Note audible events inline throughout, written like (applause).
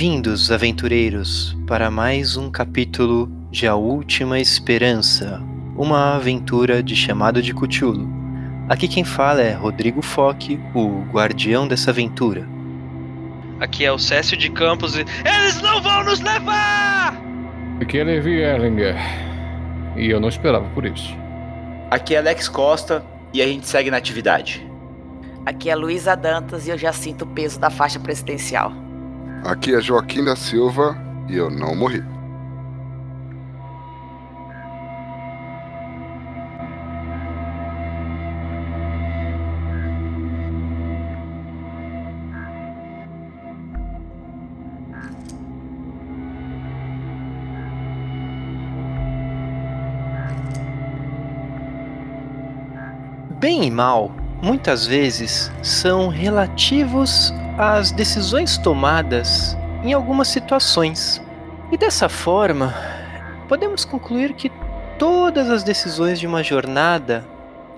Bem-vindos, aventureiros, para mais um capítulo de A Última Esperança, uma aventura de chamado de Cthulhu. Aqui quem fala é Rodrigo Foque, o guardião dessa aventura. Aqui é o Cécio de Campos e. Eles não vão nos levar! Aqui é Levi Erlinger. E eu não esperava por isso. Aqui é Alex Costa e a gente segue na atividade. Aqui é Luísa Dantas e eu já sinto o peso da faixa presidencial. Aqui é Joaquim da Silva e eu não morri. Bem e mal, muitas vezes, são relativos às decisões tomadas em algumas situações. E dessa forma, podemos concluir que todas as decisões de uma jornada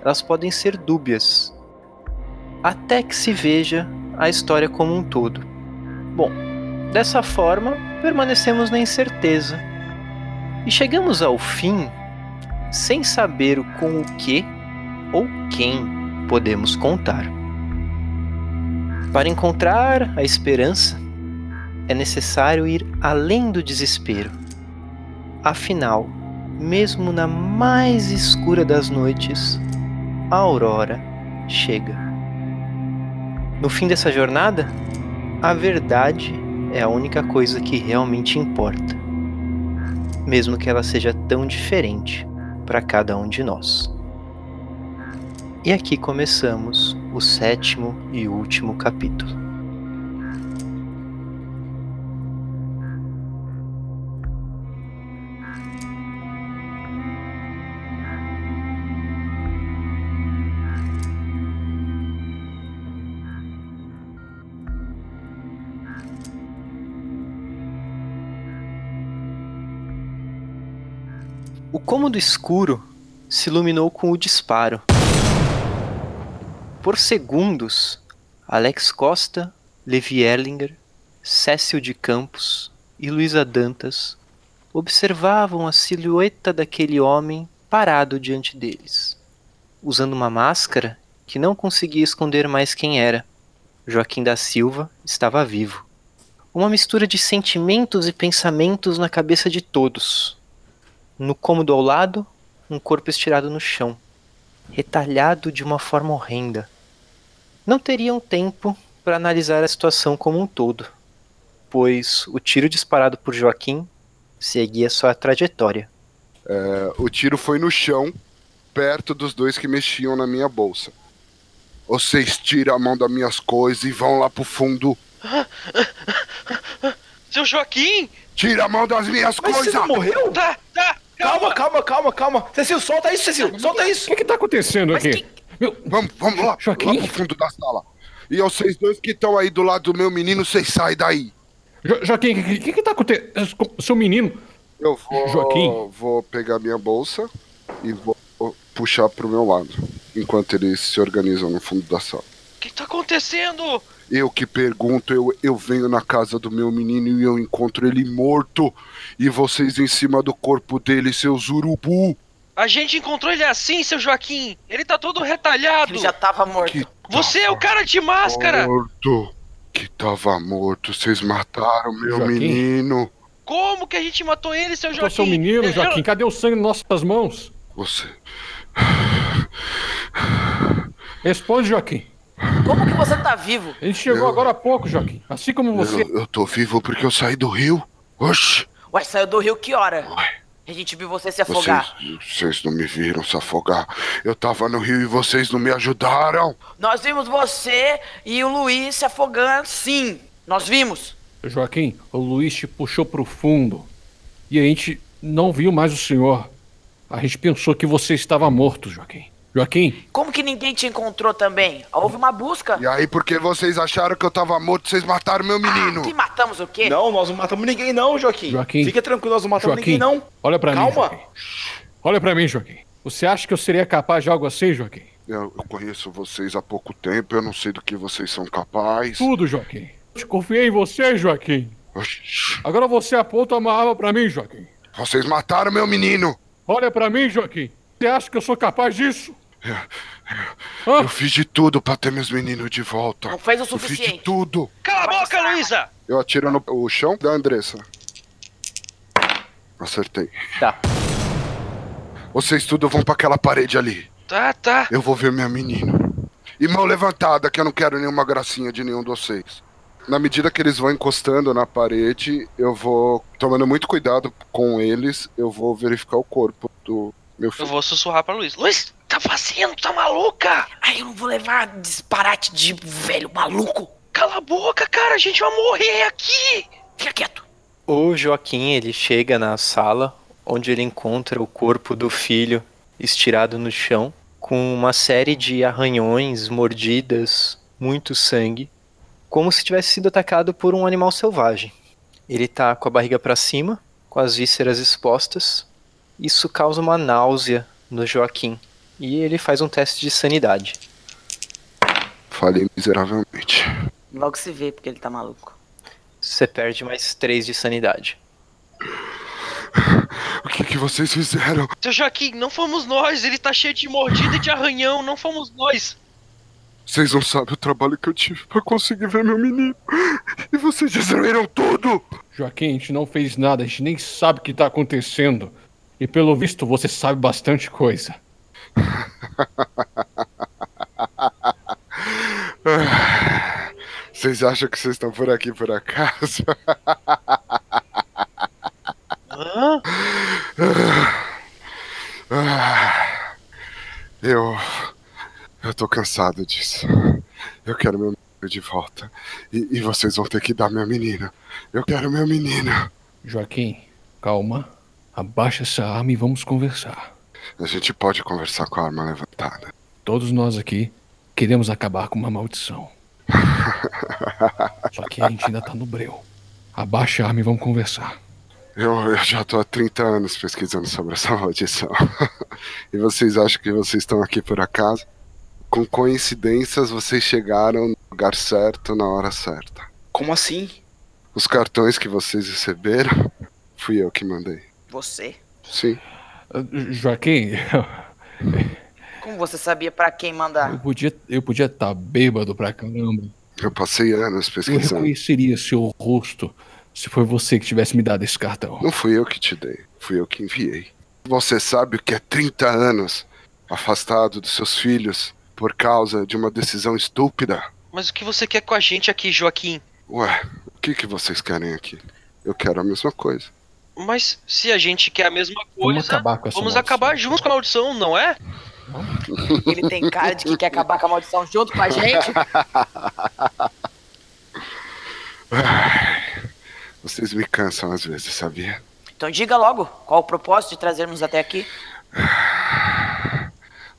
elas podem ser dúbias, até que se veja a história como um todo. Bom, dessa forma, permanecemos na incerteza e chegamos ao fim sem saber com o que ou quem podemos contar. Para encontrar a esperança, é necessário ir além do desespero. Afinal, mesmo na mais escura das noites, a aurora chega. No fim dessa jornada, a verdade é a única coisa que realmente importa, mesmo que ela seja tão diferente para cada um de nós. E aqui começamos o sétimo e último capítulo. O cômodo escuro se iluminou com o disparo. Por segundos, Alex Costa, Levi Erlinger, Cécio de Campos e Luísa Dantas observavam a silhueta daquele homem parado diante deles, usando uma máscara que não conseguia esconder mais quem era. Joaquim da Silva estava vivo. Uma mistura de sentimentos e pensamentos na cabeça de todos. No cômodo ao lado, um corpo estirado no chão, retalhado de uma forma horrenda. Não teriam tempo para analisar a situação como um todo, pois o tiro disparado por Joaquim seguia sua trajetória. É, o tiro foi no chão, perto dos dois que mexiam na minha bolsa. Vocês tiram a mão das minhas coisas e vão lá pro fundo. Seu Joaquim! Tira a mão das minhas Mas você coisas! não morreu? Tá, tá! Calma, calma, calma, calma. Cecil, solta isso, Cecil. Solta O isso. que que tá acontecendo Mas aqui? Meu, Vamos, vamos lá, Joaquim? lá pro fundo da sala. E vocês dois que estão aí do lado do meu menino, vocês saem daí. Jo Joaquim, o que, que que tá acontecendo? Seu menino. Eu vou, Joaquim? vou pegar minha bolsa e vou puxar pro meu lado, enquanto eles se organizam no fundo da sala. O que tá acontecendo? Eu que pergunto, eu, eu venho na casa do meu menino e eu encontro ele morto. E vocês em cima do corpo dele, seus urubu. A gente encontrou ele assim, seu Joaquim! Ele tá todo retalhado! Ele já tava morto. Que Você é o cara de máscara! morto. Que tava morto. Vocês mataram meu Joaquim? menino. Como que a gente matou ele, seu Joaquim? seu menino, Joaquim. Cadê o sangue nas nossas mãos? Você. Responde, Joaquim. Como que você tá vivo? A gente chegou Eu- agora há pouco, Joaquim. Assim como você. Eu, eu tô vivo porque eu saí do rio. Oxi. Ué, saiu do rio que hora? A gente viu você se afogar. Vocês, vocês não me viram se afogar. Eu tava no rio e vocês não me ajudaram. Nós vimos você e o Luiz se afogando, sim. Nós vimos. Joaquim, o Luiz te puxou pro fundo. E a gente não viu mais o senhor. A gente pensou que você estava morto, Joaquim. Joaquim, Como que ninguém te encontrou também? Houve uma busca. E aí, porque vocês acharam que eu tava morto, vocês mataram meu menino. Que matamos o quê? Não, nós não matamos ninguém não, Joaquim. Joaquim. Fica tranquilo, nós não matamos Joaquim, ninguém não. olha pra mim, Calma. Olha pra mim, Joaquim. Você acha que eu seria capaz de algo assim, Joaquim? Eu, eu conheço vocês há pouco tempo, eu não sei do que vocês são capazes. Tudo, Joaquim. Eu te confiei em você, Joaquim. Oxi. Agora você aponta uma arma pra mim, Joaquim. Vocês mataram meu menino! Olha pra mim, Joaquim. Você acha que eu sou capaz disso? Eu fiz de tudo pra ter meus meninos de volta. Não fez o Eu fiz de suficiente. tudo. Cala a boca. Luísa! Eu atiro no o chão da Andressa. Acertei. Tá. Vocês tudo vão pra aquela parede ali. Tá, tá. Eu vou ver minha menina. E mão levantada, que eu não quero nenhuma gracinha de nenhum de vocês. Na medida que eles vão encostando na parede, eu vou tomando muito cuidado com eles, eu vou verificar o corpo do meu Eu filho. vou sussurrar pra Luísa. Luiz, tá fazendo? Tá maluca? Ai, eu não vou levar disparate de velho maluco. Cala a boca, cara. A gente vai morrer aqui. Fica quieto. O Joaquim, ele chega na sala onde ele encontra o corpo do filho estirado no chão, com uma série de arranhões, mordidas, muito sangue, como se tivesse sido atacado por um animal selvagem. Ele tá com a barriga para cima, com as vísceras expostas. Isso causa uma náusea no Joaquim e ele faz um teste de sanidade. Falei miseravelmente. Logo se vê porque ele tá maluco. Você perde mais 3 de sanidade. O que, que vocês fizeram? Seu Joaquim, não fomos nós. Ele tá cheio de mordida e de arranhão. Não fomos nós. Vocês não sabem o trabalho que eu tive pra conseguir ver meu menino. E vocês destruíram tudo! Joaquim, a gente não fez nada, a gente nem sabe o que tá acontecendo. E pelo visto você sabe bastante coisa. (laughs) Vocês acham que vocês estão por aqui por acaso? Hã? (laughs) Eu. Eu tô cansado disso. Eu quero meu menino de volta. E, e vocês vão ter que dar minha menina. Eu quero meu menino. Joaquim, calma. Abaixa essa arma e vamos conversar. A gente pode conversar com a arma levantada. Todos nós aqui queremos acabar com uma maldição. (laughs) Só que a gente ainda tá no breu. Abaixa a arma e vamos conversar. Eu, eu já tô há 30 anos pesquisando sobre essa maldição. (laughs) e vocês acham que vocês estão aqui por acaso? Com coincidências, vocês chegaram no lugar certo na hora certa. Como assim? Os cartões que vocês receberam, fui eu que mandei. Você? Sim. Ah, Joaquim, (laughs) Como você sabia pra quem eu mandar? podia eu podia estar bêbado pra caramba. Eu passei anos Eu pesquisando. reconheceria seu rosto se foi você que tivesse me dado esse cartão. Não fui eu que te dei, fui eu que enviei. Você sabe o que é 30 anos afastado dos seus filhos por causa de uma decisão estúpida? Mas o que você quer com a gente aqui, Joaquim? Ué, o que, que vocês querem aqui? Eu quero a mesma coisa. Mas se a gente quer a mesma Vamos coisa, acabar com essa vamos maldição. acabar juntos com a maldição, não é? Ele tem cara de que quer acabar com a maldição junto com a gente. (laughs) Vocês me cansam às vezes, sabia? Então diga logo, qual o propósito de trazermos até aqui?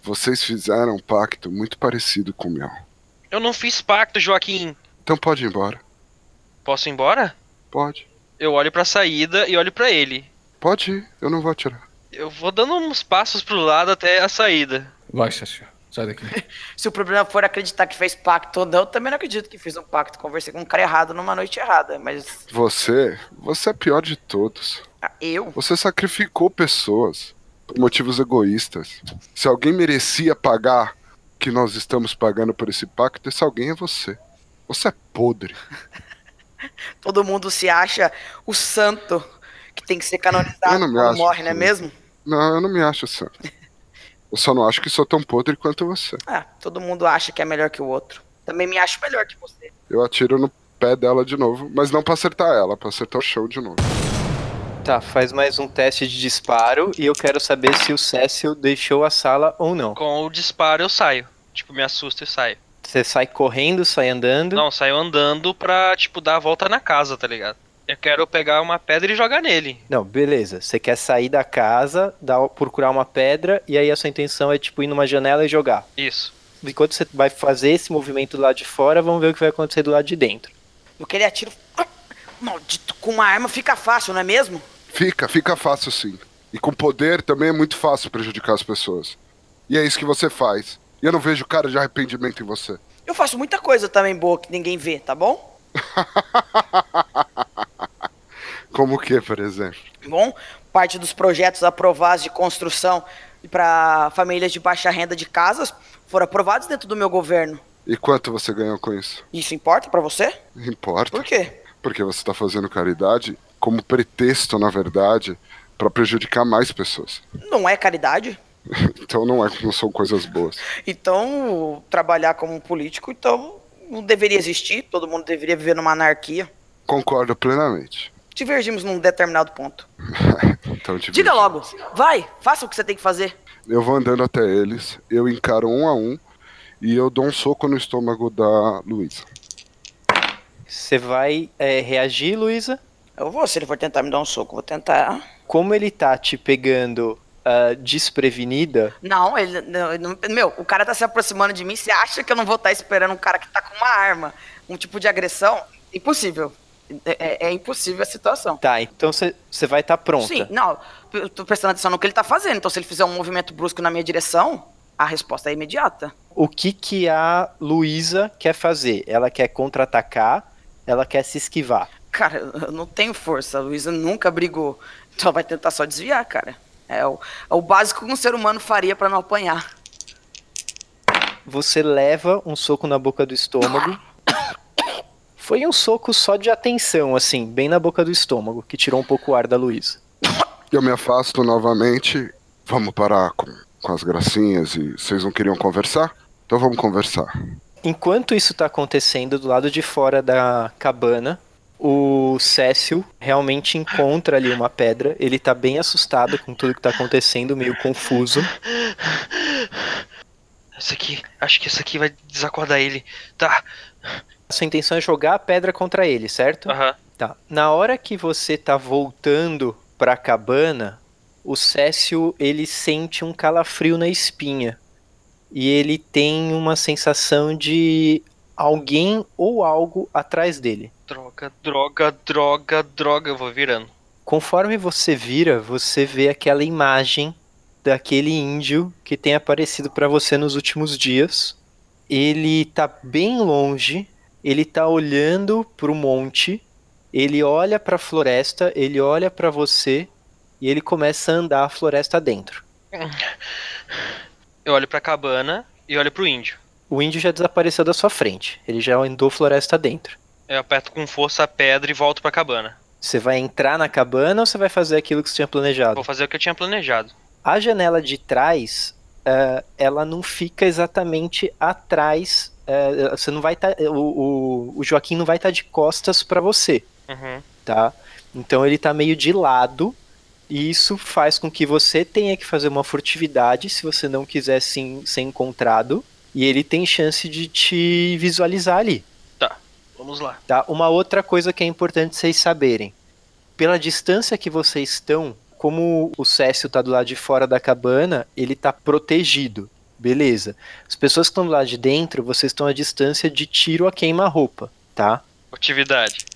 Vocês fizeram um pacto muito parecido com o meu. Eu não fiz pacto, Joaquim. Então pode ir embora. Posso ir embora? Pode. Eu olho pra saída e olho pra ele. Pode ir, eu não vou atirar. Eu vou dando uns passos pro lado até a saída. Vai, Cécio. Sai daqui. (laughs) Se o problema for acreditar que fez pacto ou não, eu também não acredito que fiz um pacto. Conversei com um cara errado numa noite errada, mas. Você, você é a pior de todos. ah, Eu? Você sacrificou pessoas por motivos egoístas. Se alguém merecia pagar o que nós estamos pagando por esse pacto, esse alguém é você. Você é podre. (laughs) Todo mundo se acha o santo que tem que ser canonizado quando acho morre, não é mesmo? Não, eu não me acho santo. Eu só não acho que sou tão podre quanto você. Ah, todo mundo acha que é melhor que o outro. Também me acho melhor que você. Eu atiro no pé dela de novo, mas não pra acertar ela, pra acertar o chão de novo. Tá, faz mais um teste de disparo e eu quero saber se o Cécio deixou a sala ou não. Com o disparo eu saio. Tipo, me assusto e saio. Você sai correndo, sai andando. Não, saio andando pra, tipo, dar a volta na casa, tá ligado? Eu quero pegar uma pedra e jogar nele. Não, beleza. Você quer sair da casa, dar, procurar uma pedra e aí a sua intenção é tipo ir numa janela e jogar. Isso. Enquanto você vai fazer esse movimento do lado de fora, vamos ver o que vai acontecer do lado de dentro. Eu queria atiro. Ah, Maldito, com uma arma fica fácil, não é mesmo? Fica, fica fácil sim. E com poder também é muito fácil prejudicar as pessoas. E é isso que você faz. E eu não vejo cara de arrependimento em você. Eu faço muita coisa também boa que ninguém vê, tá bom? (laughs) Como o que, por exemplo? Bom, parte dos projetos aprovados de construção para famílias de baixa renda de casas foram aprovados dentro do meu governo. E quanto você ganhou com isso? Isso importa para você? Importa. Por quê? Porque você está fazendo caridade como pretexto, na verdade, para prejudicar mais pessoas. Não é caridade? (laughs) Então não, é, não são coisas boas. Então, trabalhar como um político, então, não deveria existir, todo mundo deveria viver numa anarquia. Concordo plenamente. Divergimos num determinado ponto. (laughs) Então, Diga logo, vai, faça o que você tem que fazer. Eu vou andando até eles, eu encaro um a um e eu dou um soco no estômago da Luísa. Você vai é, reagir, Luísa? Eu vou, se ele for tentar me dar um soco, eu vou tentar. Como ele tá te pegando ah, desprevenida, Não, ele. não, meu, o cara tá se aproximando de mim. Você acha que eu não vou estar esperando um cara que tá com uma arma? Um tipo de agressão? Impossível. É, é- é impossível a situação. tá, então você vai estar pronta. Sim, não. Eu tô prestando atenção no que ele tá fazendo. Então, se ele fizer um movimento brusco na minha direção, a resposta é imediata. O que que a Luísa quer fazer? Ela quer contra-atacar, ela quer se esquivar. Cara, eu não tenho força. A Luísa nunca brigou. Só vai tentar só desviar, cara. É o, é o básico que um ser humano faria pra não apanhar. Você leva um soco na boca do estômago. Foi um soco só de atenção, assim, bem na boca do estômago, que tirou um pouco o ar da Luísa. Eu me afasto novamente. Vamos parar com, com as gracinhas e vocês não queriam conversar? Então vamos conversar. Enquanto isso tá acontecendo do lado de fora da cabana, o Cécio realmente encontra ali uma pedra. Ele tá bem assustado com tudo que tá acontecendo, meio confuso. Isso aqui, acho que isso aqui vai desacordar ele. Tá. Sua intenção é jogar a pedra contra ele, certo? Aham. Tá. Na hora que você tá voltando pra cabana, o Cécio ele sente um calafrio na espinha. E ele tem uma sensação de alguém ou algo atrás dele. Droga, droga, droga, droga. Eu vou virando. Conforme você vira, você vê aquela imagem daquele índio que tem aparecido pra você nos últimos dias. Ele tá bem longe, ele tá olhando pro monte, ele olha pra floresta, ele olha pra você e ele começa a andar a floresta dentro. Eu olho pra cabana e olho pro índio. O índio já desapareceu da sua frente, ele já andou floresta dentro. Eu aperto com força a pedra e volto pra cabana. Você vai entrar na cabana ou você vai fazer aquilo que você tinha planejado? Vou fazer o que eu tinha planejado. A janela de trás, eh, ela não fica exatamente atrás. eh, você não vai estar. o, o, o Joaquim não vai estar de costas para você, Uhum. tá? Então ele tá meio de lado. E isso faz com que você tenha que fazer uma furtividade se você não quiser sim, ser encontrado. E ele tem chance de te visualizar ali. Vamos lá. Tá? Uma outra coisa que é importante vocês saberem. Pela distância que vocês estão, como o Cécio tá do lado de fora da cabana, ele tá protegido. Beleza. As pessoas que estão do lado de dentro, vocês estão à distância de tiro a queima-roupa, tá? Atividade.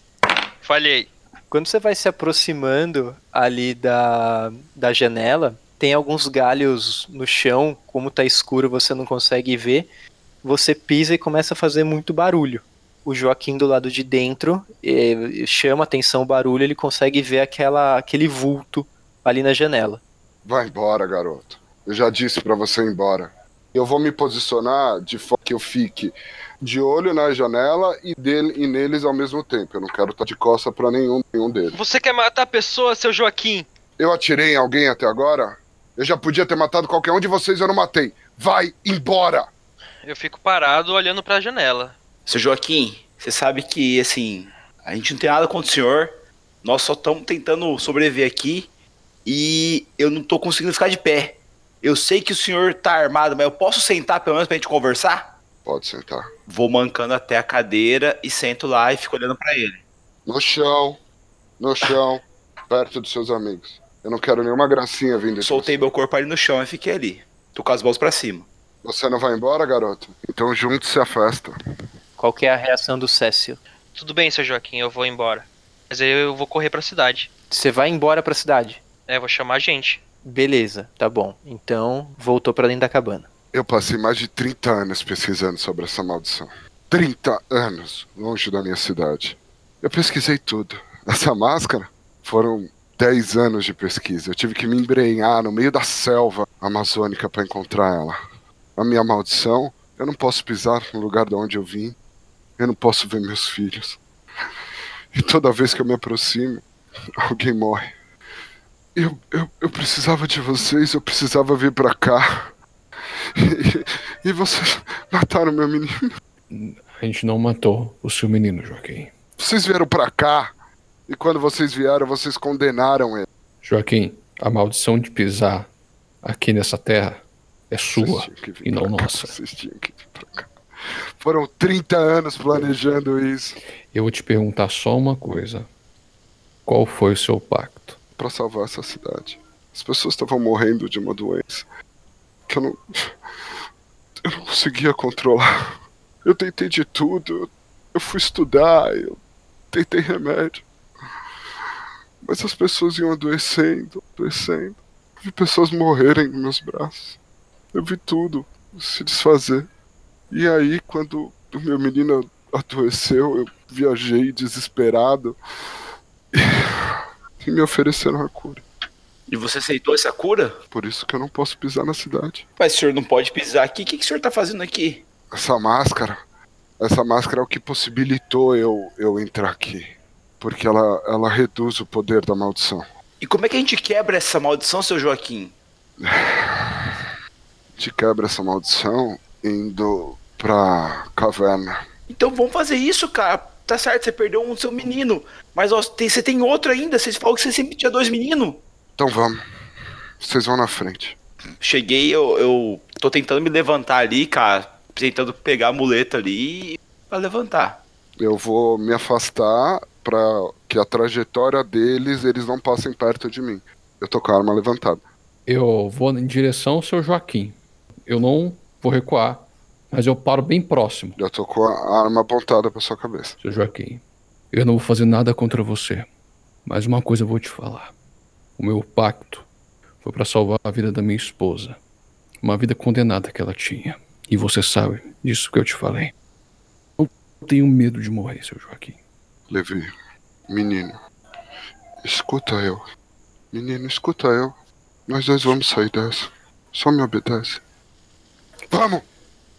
Falhei. Quando você vai se aproximando ali da, da janela, tem alguns galhos no chão, como tá escuro você não consegue ver. Você pisa e começa a fazer muito barulho. O Joaquim do lado de dentro eh, chama atenção o barulho, ele consegue ver aquela, aquele vulto ali na janela. Vai embora, garoto. Eu já disse pra você ir embora. Eu vou me posicionar de forma que eu fique de olho na janela e, dele, e neles ao mesmo tempo. Eu não quero estar de costa pra nenhum, nenhum deles. Você quer matar a pessoa, seu Joaquim? Eu atirei em alguém até agora? Eu já podia ter matado qualquer um de vocês, eu não matei. Vai embora! Eu fico parado olhando pra janela. Seu Joaquim, você sabe que, assim, a gente não tem nada contra o senhor. Nós só estamos tentando sobreviver aqui. E eu não tô conseguindo ficar de pé. Eu sei que o senhor tá armado, mas eu posso sentar pelo menos pra gente conversar? Pode sentar. Vou mancando até a cadeira e sento lá e fico olhando pra ele. No chão, no chão, perto dos seus amigos. Eu não quero nenhuma gracinha vindo de Soltei meu corpo ali no chão e fiquei ali. Tô com as mãos pra cima. Você não vai embora, garoto? Então junte-se à festa. Qual que é a reação do Cécio? Tudo bem, seu Joaquim, eu vou embora. Mas aí eu vou correr pra cidade. Você vai embora pra cidade? É, vou chamar a gente. Beleza, tá bom. Então voltou pra dentro da cabana. Eu passei mais de 30 anos pesquisando sobre essa maldição. 30 anos longe da minha cidade. Eu pesquisei tudo. Essa máscara Foram 10 anos de pesquisa. Eu tive que me embrenhar no meio da selva amazônica para encontrar ela. A minha maldição, eu não posso pisar no lugar de onde eu vim. Eu não posso ver meus filhos. E toda vez que eu me aproximo, alguém morre. Eu, eu, eu precisava de vocês, eu precisava vir pra cá. E, e vocês mataram meu menino. A gente não matou o seu menino, Joaquim. Vocês vieram pra cá. E quando vocês vieram, vocês condenaram ele. Joaquim, a maldição de pisar aqui nessa terra é sua e não cá, nossa. Vocês tinham que vir pra cá. Foram 30 anos planejando isso. Eu vou te perguntar só uma coisa. Qual foi o seu pacto? Pra salvar essa cidade. As pessoas estavam morrendo de uma doença que eu não. Eu não conseguia controlar. Eu tentei de tudo. Eu fui estudar, eu tentei remédio. Mas as pessoas iam adoecendo, adoecendo. Eu vi pessoas morrerem nos meus braços. Eu vi tudo se desfazer. E aí, quando o meu menino adoeceu, eu viajei desesperado e me ofereceram a cura. E você aceitou essa cura? Por isso que eu não posso pisar na cidade. Mas o senhor não pode pisar aqui. O que, que o senhor tá fazendo aqui? Essa máscara, essa máscara é o que possibilitou eu, eu entrar aqui. Porque ela, ela reduz o poder da maldição. E como é que a gente quebra essa maldição, seu Joaquim? Te quebra essa maldição indo pra caverna. Então vamos fazer isso, cara. Tá certo, você perdeu um seu menino. Mas ó, tem- você tem outro ainda. Vocês falam que você sempre tinha dois meninos. Então vamos. Vocês vão na frente. Cheguei, eu, eu tô tentando me levantar ali, cara. Tentando pegar a muleta ali pra levantar. Eu vou me afastar pra que a trajetória deles, eles não passem perto de mim. Eu tô com a arma levantada. Eu vou em direção ao seu Joaquim. Eu não vou recuar, mas eu paro bem próximo, Eu tô com a arma apontada pra sua cabeça. seu Joaquim. Eu não vou fazer nada contra você. Mas uma coisa eu vou te falar. O meu pacto foi pra salvar a vida da minha esposa. Uma vida condenada que ela tinha. E você sabe disso que eu te falei. Não tenho medo de morrer, seu Joaquim. Levi, menino, escuta eu. Menino, escuta eu. Nós dois vamos sair dessa. Só me obedece. Vamos!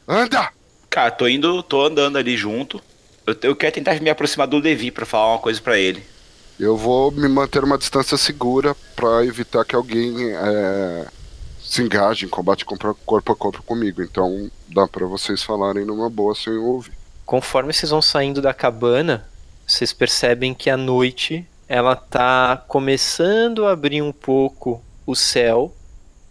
Anda! Cara, tô indo, tô andando ali junto. Eu, eu quero tentar me aproximar do Levi pra falar uma coisa pra ele. Eu vou me manter uma distância segura pra evitar que alguém é, se engaje em combate corpo a corpo comigo. Então dá pra vocês falarem numa boa sem eu ouvir. Conforme vocês vão saindo da cabana, vocês percebem que a noite ela tá começando a abrir um pouco o céu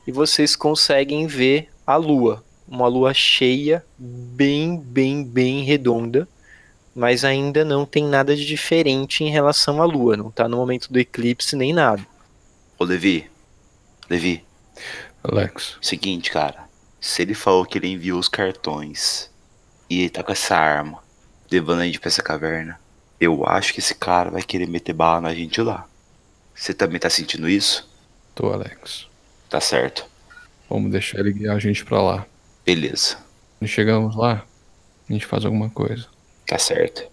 e vocês conseguem ver a lua, uma lua cheia, bem, bem, bem redonda, mas ainda não tem nada de diferente em relação à lua, não tá no momento do eclipse nem nada. Ô, Levi. Levi, Alex, seguinte, cara. Se ele falou que ele enviou os cartões e ele tá com essa arma, levando a gente pra essa caverna, eu acho que esse cara vai querer meter bala na gente lá. Você também tá sentindo isso? tô Alex. Tá certo. Vamos deixar ele guiar a gente pra lá. Beleza. Quando chegamos lá, a gente faz alguma coisa. Tá certo.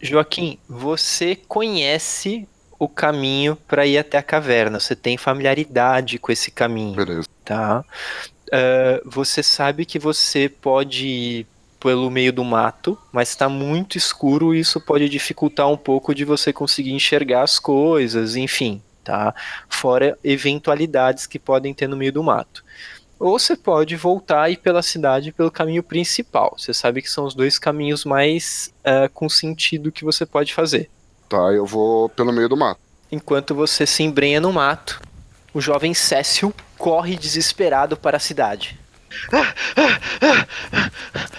Joaquim, você conhece o caminho para ir até a caverna, você tem familiaridade com esse caminho. Beleza. tá? Ah, você sabe que você pode ir pelo meio do mato, mas está muito escuro e isso pode dificultar um pouco de você conseguir enxergar as coisas, enfim, tá? Fora eventualidades que podem ter no meio do mato. Ou você pode voltar e ir pela cidade pelo caminho principal. Você sabe que são os dois caminhos mais ah, com sentido que você pode fazer. Tá, eu vou pelo meio do mato. Enquanto você se embrenha no mato, o jovem Cécio corre desesperado para a cidade.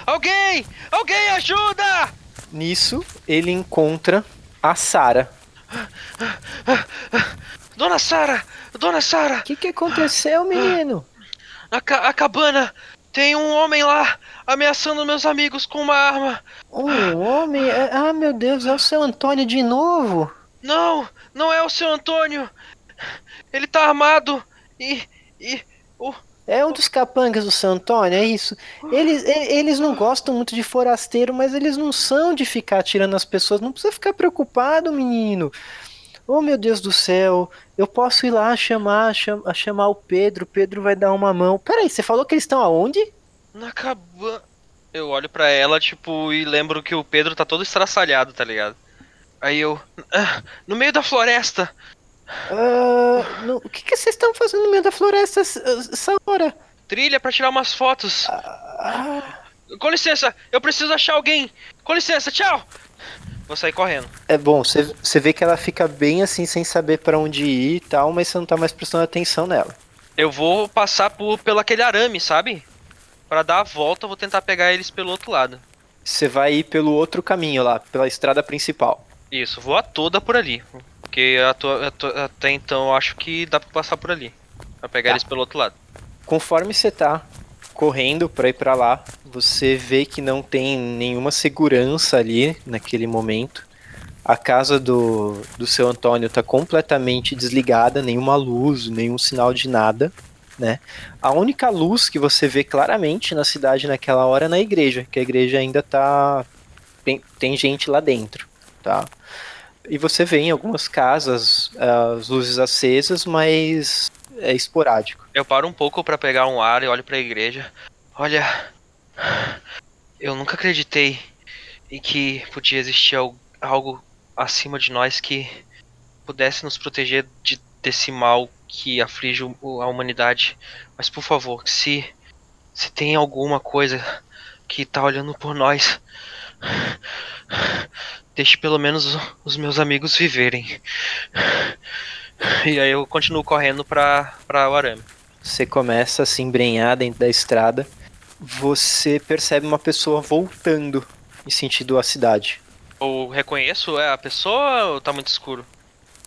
Alguém! Alguém ajuda! Nisso, ele encontra a Sara. Dona Sara! Dona Sara! O que, que aconteceu, menino? A, ca- a cabana! Tem um homem lá ameaçando meus amigos com uma arma. Um homem? É- Ah, meu Deus, é o seu Antônio de novo? Não, não é o seu Antônio. Ele tá armado e. e. É um dos capangas do seu Antônio, é isso? Eles, eles não gostam muito de forasteiro, mas eles não são de ficar atirando nas pessoas. Não precisa ficar preocupado, menino. Oh meu Deus do céu, eu posso ir lá chamar, cham chamar o Pedro, Pedro vai dar uma mão. Peraí, você falou que eles estão aonde? Na cabana. Eu olho pra ela, tipo, e lembro que o Pedro tá todo estraçalhado, tá ligado? Aí eu. "Ah, no meio da floresta! Ah, no- o que, que vocês estão fazendo no meio da floresta essa, hora? Trilha pra tirar umas fotos! Ah, Com licença, eu preciso achar alguém! Com licença, tchau! Vou sair correndo. é bom, você vê que ela fica bem assim, sem saber pra onde ir e tal, mas você não tá mais prestando atenção nela. Eu vou passar por, pelo aquele arame, sabe? Pra dar a volta, eu vou tentar pegar eles pelo outro lado. Você vai ir pelo outro caminho lá, pela estrada principal. Isso, vou a toda por ali. Porque até então eu acho que dá pra passar por ali. Pra pegar Tá. eles pelo outro lado. Conforme você tá correndo pra ir pra lá, você vê que não tem nenhuma segurança ali naquele momento. A casa do, do seu Antônio tá completamente desligada, nenhuma luz, nenhum sinal de nada, né? A única luz que você vê claramente na cidade naquela hora é na igreja, que a igreja ainda tá tem, tem gente lá dentro, tá? E você vê em algumas casas as luzes acesas, mas é esporádico. Eu paro um pouco pra pegar um ar e olho pra igreja. Olha, eu nunca acreditei em que podia existir al- algo acima de nós que pudesse nos proteger de, desse mal que aflige a humanidade. Mas por favor, se se tem alguma coisa que tá olhando por nós, deixe pelo menos os meus amigos viverem. E aí eu continuo correndo pra, pra o arame. Você começa a se embrenhar dentro da estrada. Você percebe uma pessoa voltando em sentido à cidade. Eu reconheço é a pessoa ou tá muito escuro?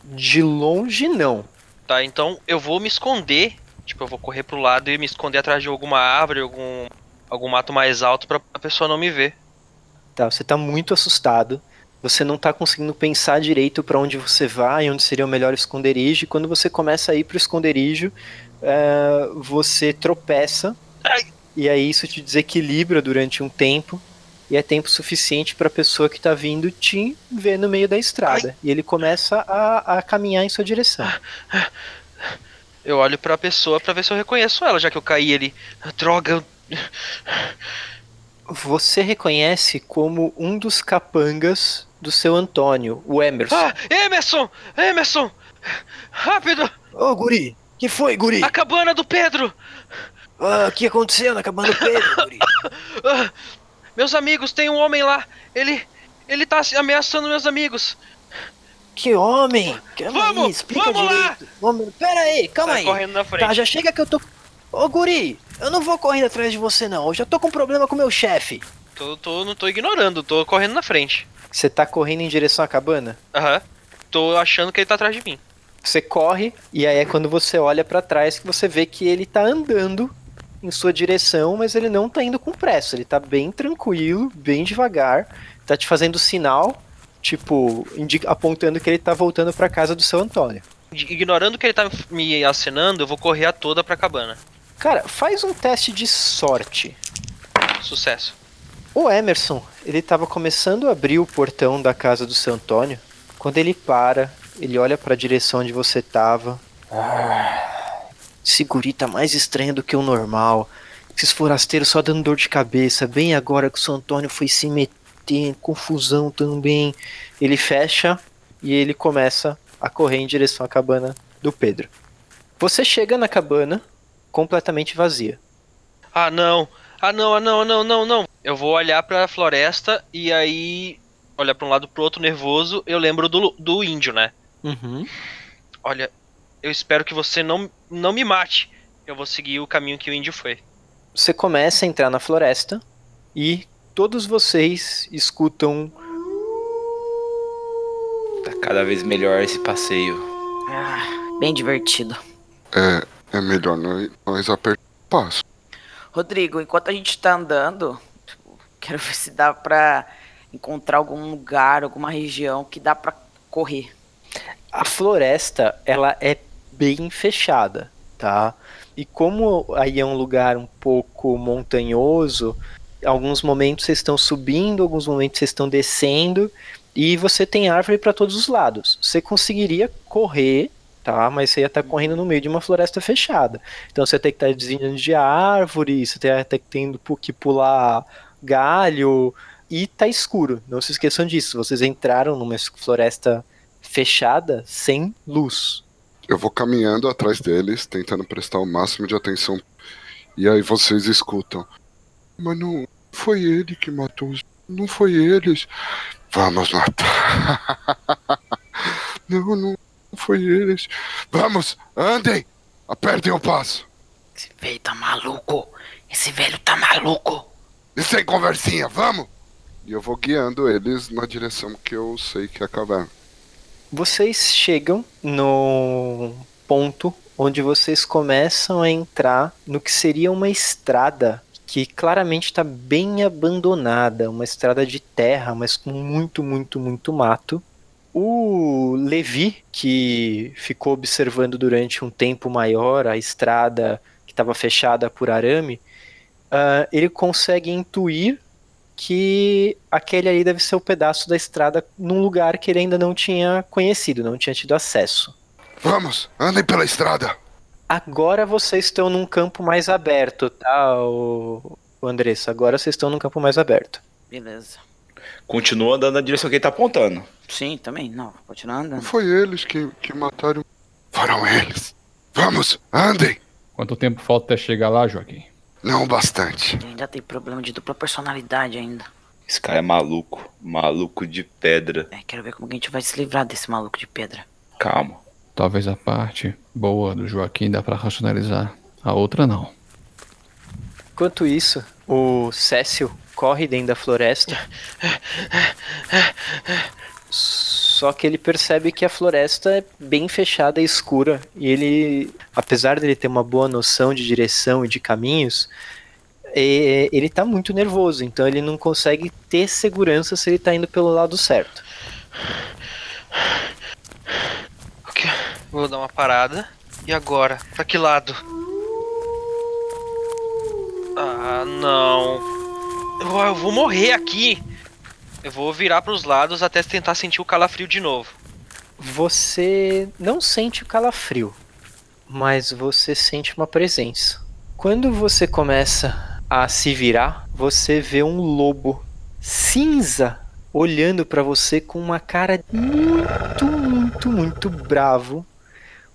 De longe, não. Tá, então eu vou me esconder. Tipo, eu vou correr pro lado e me esconder atrás de alguma árvore, algum, algum mato mais alto pra a pessoa não me ver. Tá, você tá muito assustado. Você não tá conseguindo pensar direito pra onde você vai, onde seria o melhor esconderijo. E quando você começa a ir pro esconderijo, é, você tropeça. Ai. E aí isso te desequilibra durante um tempo. E é tempo suficiente pra pessoa que tá vindo te ver no meio da estrada. E ele começa a, a caminhar em sua direção. Eu olho pra pessoa pra ver se eu reconheço ela, já que eu caí ali. Droga, Você reconhece como um dos capangas do seu Antônio, o Emerson. Ah, Emerson! Emerson! Rápido! Ô, guri! Que foi, guri? A cabana do Pedro! Ah, o que aconteceu na cabana do Pedro, guri? (laughs) Ah, meus amigos, tem um homem lá. Ele. Ele tá ameaçando meus amigos. Que homem! Calma Vamos, aí, explica vamos lá! direito. Vamos, pera aí, calma Sai aí. correndo na frente. Tá, já chega que eu tô... Ô, guri, eu não vou correndo atrás de você, não. Eu já tô com problema com meu chefe. Tô, tô, não tô ignorando, tô correndo na frente. Você tá correndo em direção à cabana? Aham. Tô achando que ele tá atrás de mim. Você corre, e aí é quando você olha pra trás que você vê que ele tá andando em sua direção, mas ele não tá indo com pressa. Ele tá bem tranquilo, bem devagar. Tá te fazendo sinal, tipo, apontando que ele tá voltando pra casa do seu Antônio. Ignorando que ele tá me acenando, eu vou correr a toda pra cabana. Cara, faz um teste de sorte. Sucesso. O Emerson, ele tava começando a abrir o portão da casa do seu Antônio. Quando ele para, ele olha pra direção onde você tava. Ah, esse guri tá mais estranho do que o normal. Esses forasteiros só dando dor de cabeça. Bem agora que o seu Antônio foi se meter confusão também. Ele fecha e ele começa a correr em direção à cabana do Pedro. Você chega na cabana completamente vazia. Ah não! Ah não, ah não, ah não, não, não. Eu vou olhar pra floresta e aí. Olhar pra um lado pro outro nervoso, eu lembro do, do índio, né? Uhum. Olha, eu espero que você não, não me mate. Eu vou seguir o caminho que o índio foi. Você começa a entrar na floresta e todos vocês escutam Tá cada vez melhor esse passeio. Ah, bem divertido. É, é melhor nós, nós apertar o passo. Rodrigo, enquanto a gente tá andando, quero ver se dá pra encontrar algum lugar, alguma região que dá pra correr. a floresta, ela é bem fechada, tá? E como aí é um lugar um pouco montanhoso, alguns momentos vocês estão subindo, alguns momentos vocês estão descendo, E você tem árvore para todos os lados. Você conseguiria correr, tá? Mas você ia estar correndo no meio de uma floresta fechada. Então você tem que estar desviando de árvore, você tem até tendo que pular galho e tá escuro. Não se esqueçam disso. Vocês entraram numa floresta fechada sem luz. Eu vou caminhando atrás deles, tentando prestar o máximo de atenção. E aí vocês escutam. Mas não foi ele que matou os. Não foi eles. Vamos matar. (laughs) não, não foi eles. Vamos, andem! Apertem o passo. Esse velho tá maluco. Esse velho tá maluco. E sem conversinha, vamos! E eu vou guiando eles na direção que eu sei que é a caverna. Vocês chegam no ponto onde vocês começam a entrar no que seria uma estrada que claramente está bem abandonada, uma estrada de terra, mas com muito, muito, muito mato. O Levi, que ficou observando durante um tempo maior a estrada que estava fechada por arame, uh, ele consegue intuir que aquele ali deve ser o pedaço da estrada num lugar que ele ainda não tinha conhecido, não tinha tido acesso. Vamos, andem pela estrada. Agora vocês estão num campo mais aberto, tá, o, o Andressa? Agora vocês estão num campo mais aberto. Beleza. Continua andando na direção que ele tá apontando. Sim, também. Não, continua andando. Foi eles que, que mataram. Foram eles. Vamos, andem. Quanto tempo falta até chegar lá, Joaquim? Não bastante. Ele ainda tem problema de dupla personalidade ainda. Esse cara é maluco. Maluco de pedra. É, quero ver como a gente vai se livrar desse maluco de pedra. Calma. Talvez a parte boa do Joaquim dá pra racionalizar. A outra não. Enquanto isso, o Cécio corre dentro da floresta. (laughs) Só que ele percebe que a floresta é bem fechada e escura. E ele, apesar dele ter uma boa noção de direção e de caminhos, é, ele tá muito nervoso. Então ele não consegue ter segurança se ele tá indo pelo lado certo. Ok, vou dar uma parada. E agora? Pra que lado? Ah, não. Eu vou morrer aqui. Eu vou virar para os lados até tentar sentir o calafrio de novo. Você não sente o calafrio, mas você sente uma presença. Quando você começa a se virar, você vê um lobo cinza olhando para você com uma cara muito, muito, muito bravo.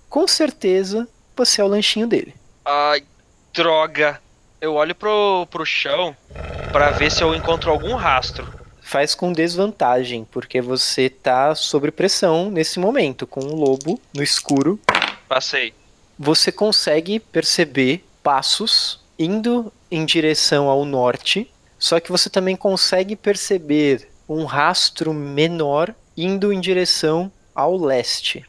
Com certeza você é o lanchinho dele. Ai, droga. Eu olho pro, pro chão para ver se eu encontro algum rastro faz com desvantagem, porque você tá sob pressão nesse momento, com um lobo no escuro. Passei. Você consegue perceber passos indo em direção ao norte, só que você também consegue perceber um rastro menor indo em direção ao leste.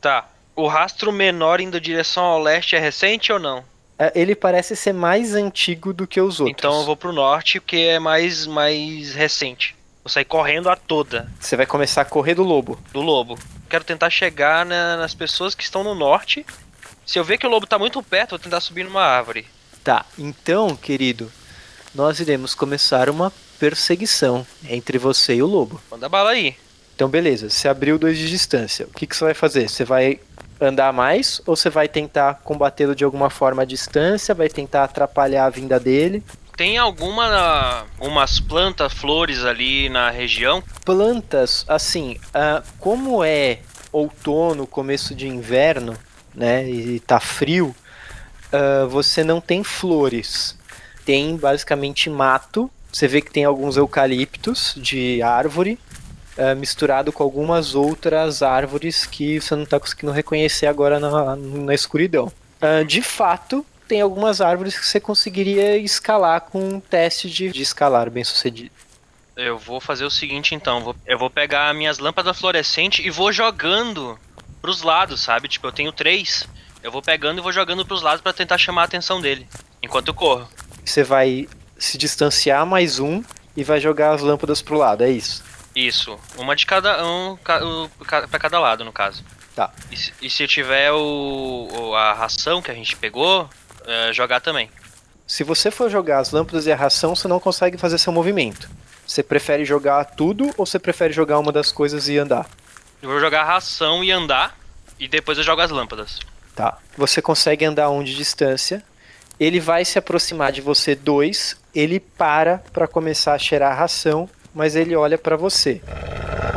Tá. O rastro menor indo em direção ao leste é recente ou não? É, ele parece ser mais antigo do que os outros. Então eu vou pro norte, porque é mais, mais recente. Vou sair correndo a toda. Você vai começar a correr do lobo. Do lobo. Quero tentar chegar na, nas pessoas que estão no norte. Se eu ver que o lobo tá muito perto, vou tentar subir numa árvore. Tá, então, querido, nós iremos começar uma perseguição entre você e o lobo. Manda bala aí. Então, beleza, você abriu dois de distância. O que, que você vai fazer? Você vai andar mais ou você vai tentar combatê-lo de alguma forma à distância, vai tentar atrapalhar a vinda dele? Tem alguma plantas, flores ali na região? Plantas, assim, uh, como é outono, começo de inverno, né, e tá frio, uh, você não tem flores. Tem basicamente mato. Você vê que tem alguns eucaliptos de árvore uh, misturado com algumas outras árvores que você não está conseguindo reconhecer agora na, na escuridão. Uh, de fato, tem algumas árvores que você conseguiria escalar com um teste de, de escalar bem sucedido. Eu vou fazer o seguinte então, eu vou pegar minhas lâmpadas fluorescentes e vou jogando pros lados, sabe? Tipo, eu tenho três, eu vou pegando e vou jogando pros lados para tentar chamar a atenção dele, enquanto eu corro. Você vai se distanciar mais um e vai jogar as lâmpadas pro lado, é isso? Isso, uma de cada um para cada lado, no caso. Tá. E se, e se tiver o, a ração que a gente pegou, é, jogar também. Se você for jogar as lâmpadas e a ração, você não consegue fazer seu movimento. Você prefere jogar tudo ou você prefere jogar uma das coisas e andar? Eu vou jogar ração e andar. E depois eu jogo as lâmpadas. Tá. Você consegue andar um de distância. Ele vai se aproximar de você dois. Ele para para começar a cheirar a ração, mas ele olha para você.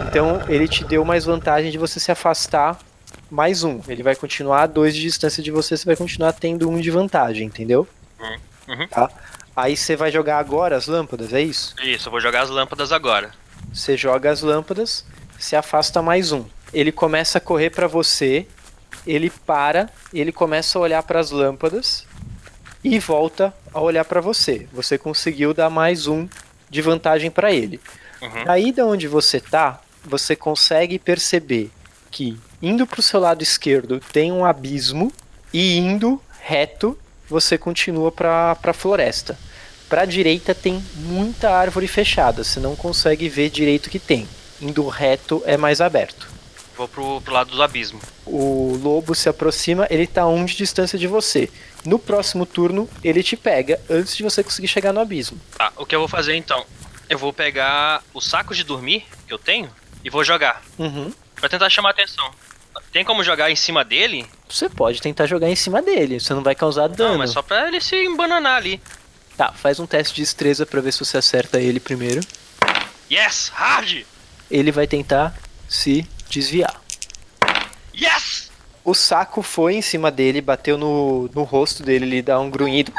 Então ele te deu mais vantagem de você se afastar mais um. Ele vai continuar a dois de distância de você, você vai continuar tendo um de vantagem, entendeu? Uhum. Tá. Aí você vai jogar agora as lâmpadas, é isso? Isso, eu vou jogar as lâmpadas agora. Você joga as lâmpadas, se afasta mais um. Ele começa a correr pra você, ele para, ele começa a olhar para as lâmpadas e volta a olhar pra você. Você conseguiu dar mais um de vantagem pra ele. Uhum. Aí da onde você tá, você consegue perceber que indo pro seu lado esquerdo tem um abismo e indo reto você continua pra, pra floresta. Pra direita tem muita árvore fechada, você não consegue ver direito o que tem. Indo reto é mais aberto. Vou pro, pro lado do abismo. O lobo se aproxima, ele tá a um de distância de você. No próximo turno, ele te pega antes de você conseguir chegar no abismo. Tá, o que eu vou fazer então? Eu vou pegar o saco de dormir que eu tenho e vou jogar. Uhum. Pra tentar chamar atenção. Tem como jogar em cima dele? Você pode tentar jogar em cima dele, você não vai causar dano. Não, mas só pra ele se embananar ali. Tá, faz um teste de destreza pra ver se você acerta ele primeiro. Yes! Hard! Ele vai tentar se desviar. Yes! O saco foi em cima dele, bateu no, no rosto dele, ele dá um grunhido.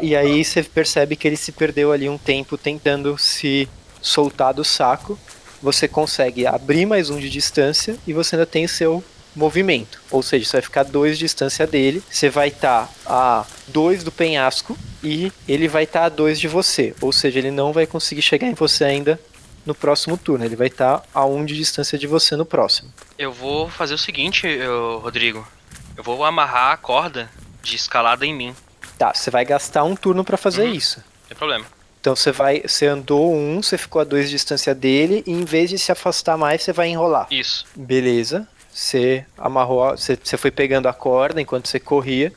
E aí você percebe que ele se perdeu ali um tempo tentando se soltar do saco. Você consegue abrir mais um de distância e você ainda tem seu movimento. Ou seja, você vai ficar dois de distância dele. Você vai estar a dois do penhasco e ele vai estar a dois de você. Ou seja, ele não vai conseguir chegar em você ainda no próximo turno. Ele vai estar a um de distância de você no próximo. Eu vou fazer o seguinte, eu- Rodrigo. Eu vou amarrar a corda de escalada em mim. Tá, você vai gastar um turno pra fazer Uhum. isso. Não tem problema. Então você vai, você andou um, você ficou a dois de distância dele e em vez de se afastar mais, você vai enrolar. Isso. Beleza. Você amarrou, você, você foi pegando a corda enquanto você corria.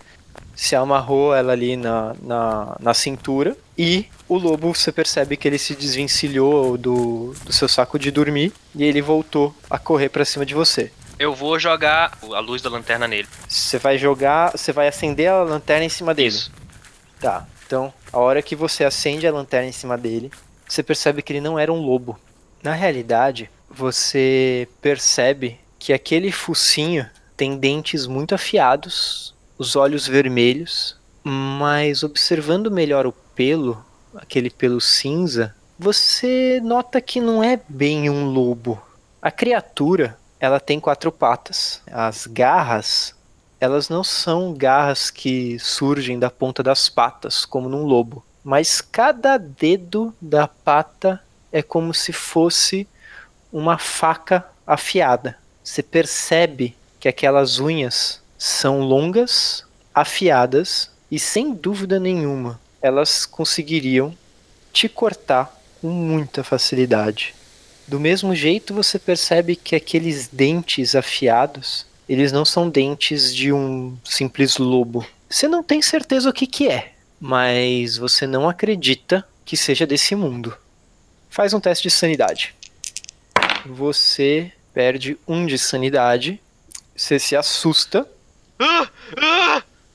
Se amarrou ela ali na, na, na cintura. E o lobo, você percebe que ele se desvencilhou do, do seu saco de dormir. E ele voltou a correr pra cima de você. Eu vou jogar a luz da lanterna nele. Você vai jogar, você vai acender a lanterna em cima dele. Isso. Tá, então a hora que você acende a lanterna em cima dele, você percebe que ele não era um lobo. Na realidade, você percebe que aquele focinho tem dentes muito afiados, os olhos vermelhos, mas observando melhor o pelo, aquele pelo cinza, você nota que não é bem um lobo. A criatura, ela tem quatro patas. As garras elas não são garras que surgem da ponta das patas, como num lobo. Mas cada dedo da pata é como se fosse uma faca afiada. Você percebe que aquelas unhas são longas, afiadas e sem dúvida nenhuma elas conseguiriam te cortar com muita facilidade. Do mesmo jeito, você percebe que aqueles dentes afiados eles não são dentes de um simples lobo. Você não tem certeza o que, que é, mas você não acredita que seja desse mundo. Faz um teste de sanidade. Você perde um de sanidade, você se assusta,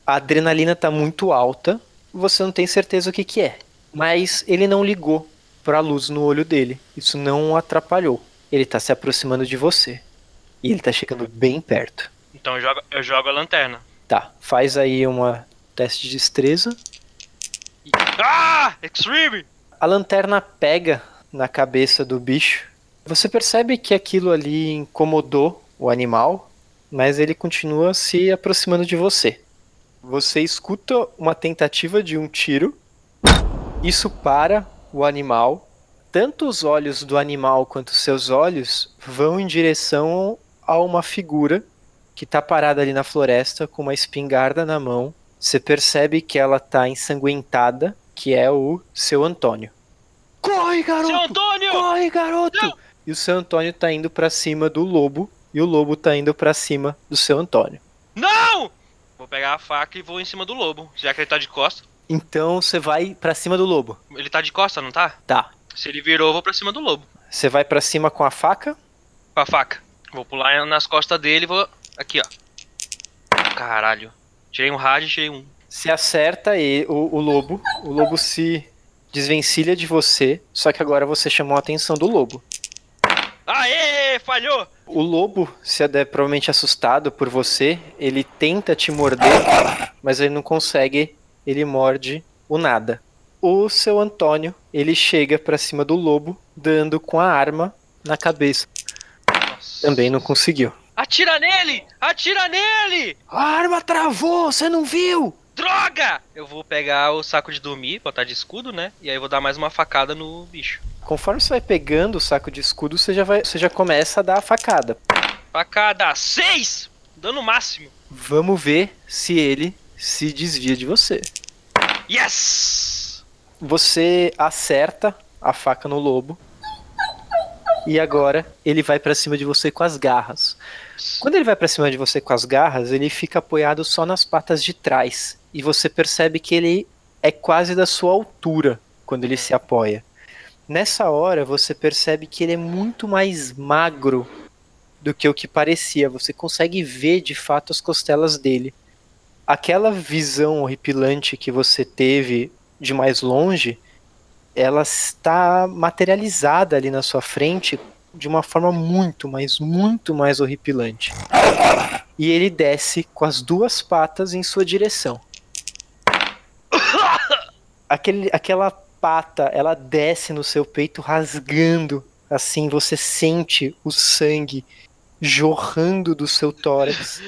a adrenalina tá muito alta, você não tem certeza o que, que é. Mas ele não ligou para a luz no olho dele. Isso não o atrapalhou. Ele tá se aproximando de você. E ele tá chegando bem perto. Então eu jogo, eu jogo a lanterna. Tá, faz aí uma teste de destreza. Ah! Extreme! A lanterna pega na cabeça do bicho. Você percebe que aquilo ali incomodou o animal, mas ele continua se aproximando de você. Você escuta uma tentativa de um tiro. Isso para o animal. Tanto os olhos do animal quanto seus olhos vão em direção a uma figura que está parada ali na floresta com uma espingarda na mão. Você percebe que ela está ensanguentada, que é o seu Antônio. Corre, garoto! Seu Antônio! Corre, garoto! Não! E o seu Antônio tá indo pra cima do lobo e o lobo tá indo pra cima do seu Antônio. Não! Vou pegar a faca e vou em cima do lobo. Já que ele tá de costa. Então você vai pra cima do lobo. Ele tá de costa, não tá? Tá. Se ele virou, eu vou pra cima do lobo. Você vai pra cima com a faca? Com a faca. Vou pular nas costas dele e vou. Aqui, ó. Caralho. Tirei um rádio e tirei um. Se acerta e o, o lobo. O lobo se desvencilha de você. Só que agora você chamou a atenção do lobo. Aê! Falhou! O lobo, se é provavelmente assustado por você, ele tenta te morder, mas ele não consegue. Ele morde o nada. O seu Antônio, ele chega pra cima do lobo, dando com a arma na cabeça. Também não conseguiu. Atira nele! Atira nele! A arma travou, você não viu? Droga! Eu vou pegar o saco de dormir, botar de escudo, né? E aí eu vou dar mais uma facada no bicho. Conforme você vai pegando o saco de escudo, você já, vai, você já começa a dar a facada. Facada 6! Dano máximo. Vamos ver se ele se desvia de você. Yes! Você acerta a faca no lobo. E agora ele vai pra cima de você com as garras. Quando ele vai pra cima de você com as garras, ele fica apoiado só nas patas de trás. E você percebe que ele é quase da sua altura quando ele se apoia. Nessa hora você percebe que ele é muito mais magro do que o que parecia. Você consegue ver de fato as costelas dele. Aquela visão horripilante que você teve de mais longe, ela está materializada ali na sua frente de uma forma muito, mas muito mais horripilante. E ele desce com as duas patas em sua direção. Aquele, aquela pata, ela desce no seu peito rasgando. Assim, você sente o sangue jorrando do seu tórax.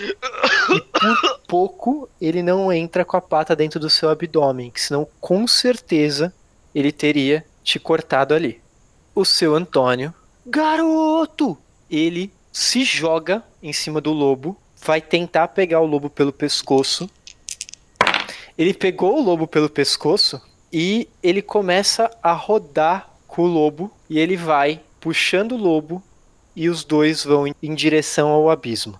E por pouco ele não entra com a pata dentro do seu abdômen, senão com certeza ele teria te cortado ali. O seu Antônio, garoto, ele se joga em cima do lobo, vai tentar pegar o lobo pelo pescoço. Ele pegou o lobo pelo pescoço e ele começa a rodar com o lobo e ele vai puxando o lobo e os dois vão em direção ao abismo.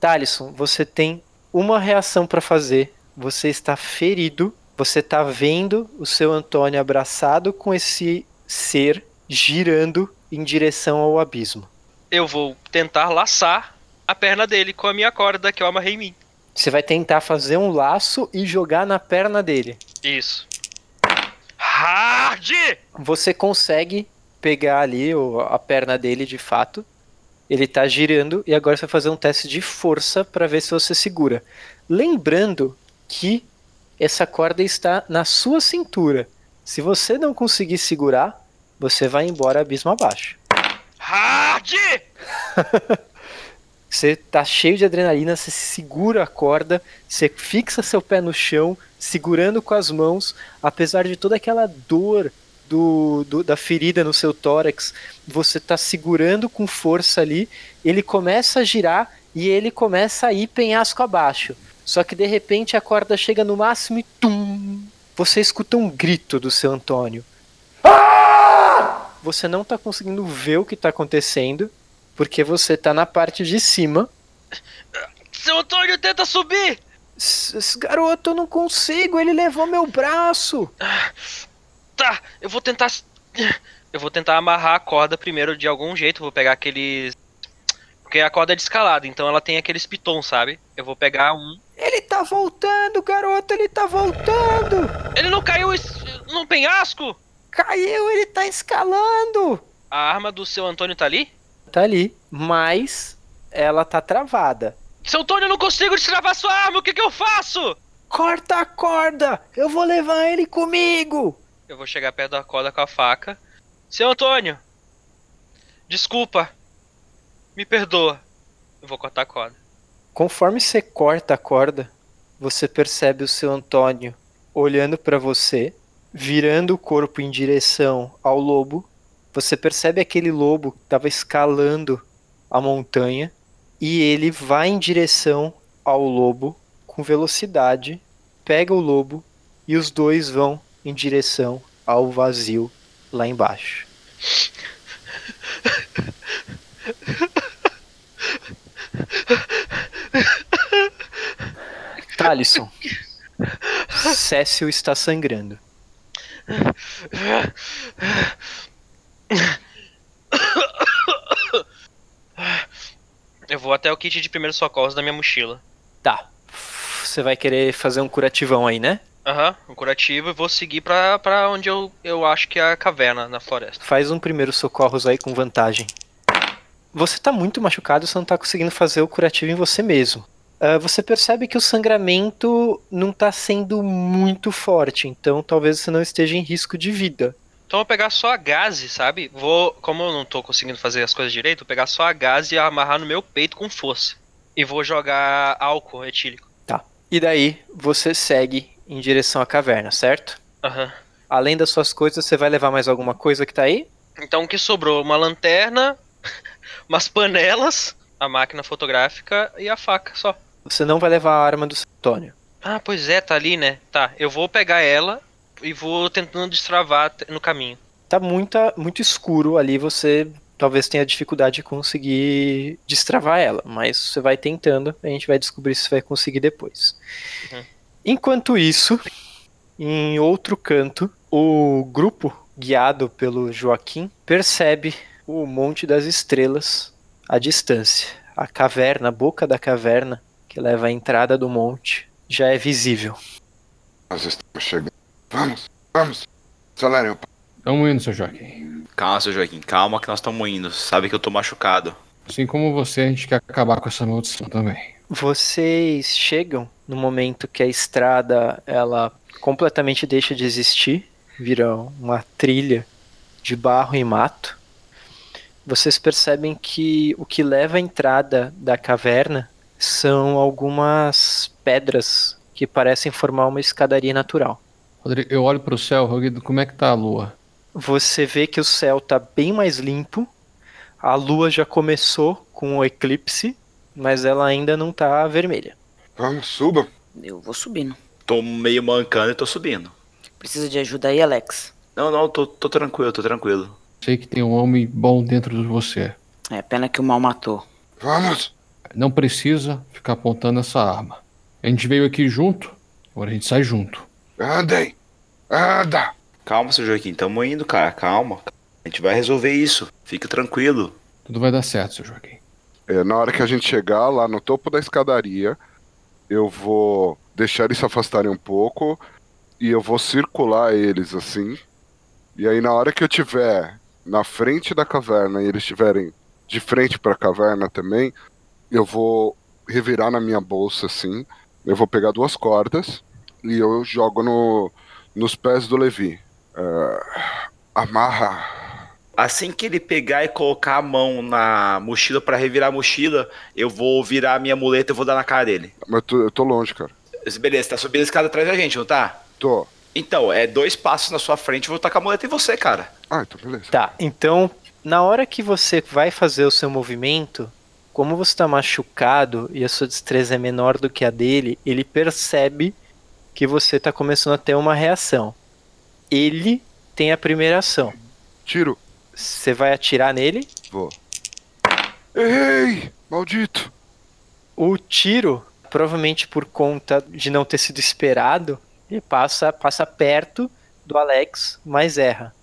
Talisson, você tem uma reação para fazer. Você está ferido. Você está vendo o seu Antônio abraçado com esse ser girando em direção ao abismo. Eu vou tentar laçar a perna dele com a minha corda que eu amarrei em mim. Você vai tentar fazer um laço e jogar na perna dele. Isso. Hard! Você consegue pegar ali a perna dele de fato. Ele tá girando e agora você vai fazer um teste de força para ver se você segura. Lembrando que essa corda está na sua cintura. Se você não conseguir segurar, você vai embora abismo abaixo. Hard! (laughs) Você tá cheio de adrenalina, você segura a corda, você fixa seu pé no chão, segurando com as mãos, apesar de toda aquela dor do, do- da ferida no seu tórax, você tá segurando com força ali, ele começa a girar e ele começa a ir penhasco abaixo. Só que de repente a corda chega no máximo e tum! Você escuta um grito do seu Antônio. Você não tá conseguindo ver o que tá acontecendo, porque você tá na parte de cima. Seu Antônio tenta subir! S- Garoto, eu não consigo, ele levou meu braço. Tá, eu vou tentar. Eu vou tentar amarrar a corda primeiro de algum jeito. Vou pegar aqueles. Porque a corda é de escalada, então ela tem aqueles pitons, sabe? Eu vou pegar um. Ele tá voltando, garoto, ele tá voltando. Ele não caiu num penhasco? Caiu, ele tá escalando. A arma do seu Antônio tá ali? Tá ali, mas ela tá travada. Seu Antônio, eu não consigo destravar sua arma, o que que eu faço? Corta a corda, eu vou levar ele comigo. Eu vou chegar perto da corda com a faca. Seu Antônio! Desculpa. Me perdoa. Eu vou cortar a corda. Conforme você corta a corda, você percebe o seu Antônio olhando pra você, virando o corpo em direção ao lobo. Você percebe aquele lobo que estava escalando a montanha e ele vai em direção ao lobo com velocidade, pega o lobo e os dois vão em direção ao vazio lá embaixo. (laughs) Talisson, Cécio está sangrando. Eu vou até o kit de primeiros socorros da minha mochila. Tá. Você vai querer fazer um curativão aí, né? Aham, uhum, um curativo e vou seguir pra, pra onde eu, eu acho que é a caverna na floresta. Faz um primeiro socorros aí com vantagem. Você tá muito machucado, você não tá conseguindo fazer o curativo em você mesmo. Ah, você percebe que o sangramento não tá sendo muito forte, então talvez você não esteja em risco de vida. Então eu vou pegar só a gaze, sabe? Vou, como eu não tô conseguindo fazer as coisas direito, vou pegar só a gaze e amarrar no meu peito com força. E vou jogar álcool etílico. Tá. E daí você segue em direção à caverna, certo? Aham. Além das suas coisas, você vai levar mais alguma coisa que tá aí? Então o que sobrou? Uma lanterna, (laughs) umas panelas, a máquina fotográfica e a faca só. Você não vai levar a arma do Antônio. Ah, pois é, tá ali, né? Tá, eu vou pegar ela e vou tentando destravar no caminho. Tá muita, muito escuro ali, você talvez tenha dificuldade de conseguir destravar ela, mas você vai tentando, a gente vai descobrir se você vai conseguir depois. Uhum. Enquanto isso, em outro canto, o grupo, guiado pelo Joaquim, percebe o Monte das Estrelas à distância. A caverna, a boca da caverna, que leva à entrada do monte, já é visível. Nós estamos chegando. Vamos, vamos. Acelerem o passo. Estamos indo, seu Joaquim. Calma, seu Joaquim, calma que nós estamos indo. Sabe que eu tô machucado. Assim como você, a gente quer acabar com essa maldição também. Vocês chegam no momento que a estrada ela completamente deixa de existir, vira uma trilha de barro e mato. Vocês percebem que o que leva à entrada da caverna são algumas pedras que parecem formar uma escadaria natural. Rodrigo, eu olho pro céu, Rodrigo, como é que tá a lua? Você vê que o céu tá bem mais limpo. A lua já começou com o eclipse, mas ela ainda não tá vermelha. Vamos, suba. Eu vou subindo. Tô meio mancando e tô subindo. Precisa de ajuda aí, Alex? Não, não, tô, tô tranquilo, tô tranquilo. Sei que tem um homem bom dentro de você. É pena que o mal matou. Vamos. Não precisa ficar apontando essa arma. A gente veio aqui junto, agora a gente sai junto. Andem. Anda. Calma, seu Joaquim, tamo indo, cara, calma. A gente vai resolver isso. Fica tranquilo. Tudo vai dar certo, seu Joaquim. É, na hora que a gente chegar lá no topo da escadaria, eu vou deixar eles se afastarem um pouco e eu vou circular eles assim. E aí na hora que eu tiver na frente da caverna e eles estiverem de frente para a caverna também, eu vou revirar na minha bolsa assim. Eu vou pegar duas cordas e eu jogo no, nos pés do Levi. É, amarra. Assim que ele pegar e colocar a mão na mochila pra revirar a mochila, eu vou virar a minha muleta e vou dar na cara dele. Mas eu tô, eu tô longe, cara. Beleza, tá subindo a escada atrás da gente, não tá? Tô. Então, é dois passos na sua frente, eu vou tacar a muleta em você, cara. Ah, então beleza. Tá, então, na hora que você vai fazer o seu movimento, como você tá machucado e a sua destreza é menor do que a dele, ele percebe que você tá começando a ter uma reação. Ele tem a primeira ação. Tiro. Você vai atirar nele. Vou. Ei, maldito. O tiro, provavelmente por conta de não ter sido esperado, ele passa, passa perto do Alex, mas erra.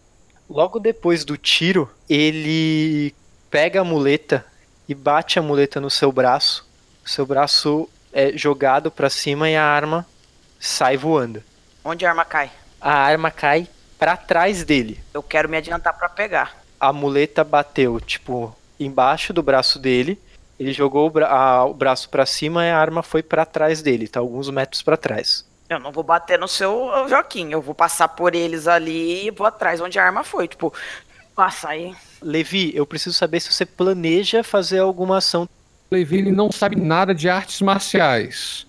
Logo depois do tiro, ele pega a muleta e bate a muleta no seu braço. O seu braço é jogado para cima e a arma sai voando. Onde a arma cai? A arma cai para trás dele. Eu quero me adiantar pra pegar. A muleta bateu, tipo, embaixo do braço dele. Ele jogou o, bra a- o braço para cima e a arma foi para trás dele, tá alguns metros para trás. Eu não vou bater no seu Joaquim. Eu vou passar por eles ali e vou atrás onde a arma foi. Tipo, passa aí. Levi, eu preciso saber se você planeja fazer alguma ação. Levi ele não sabe nada de artes marciais.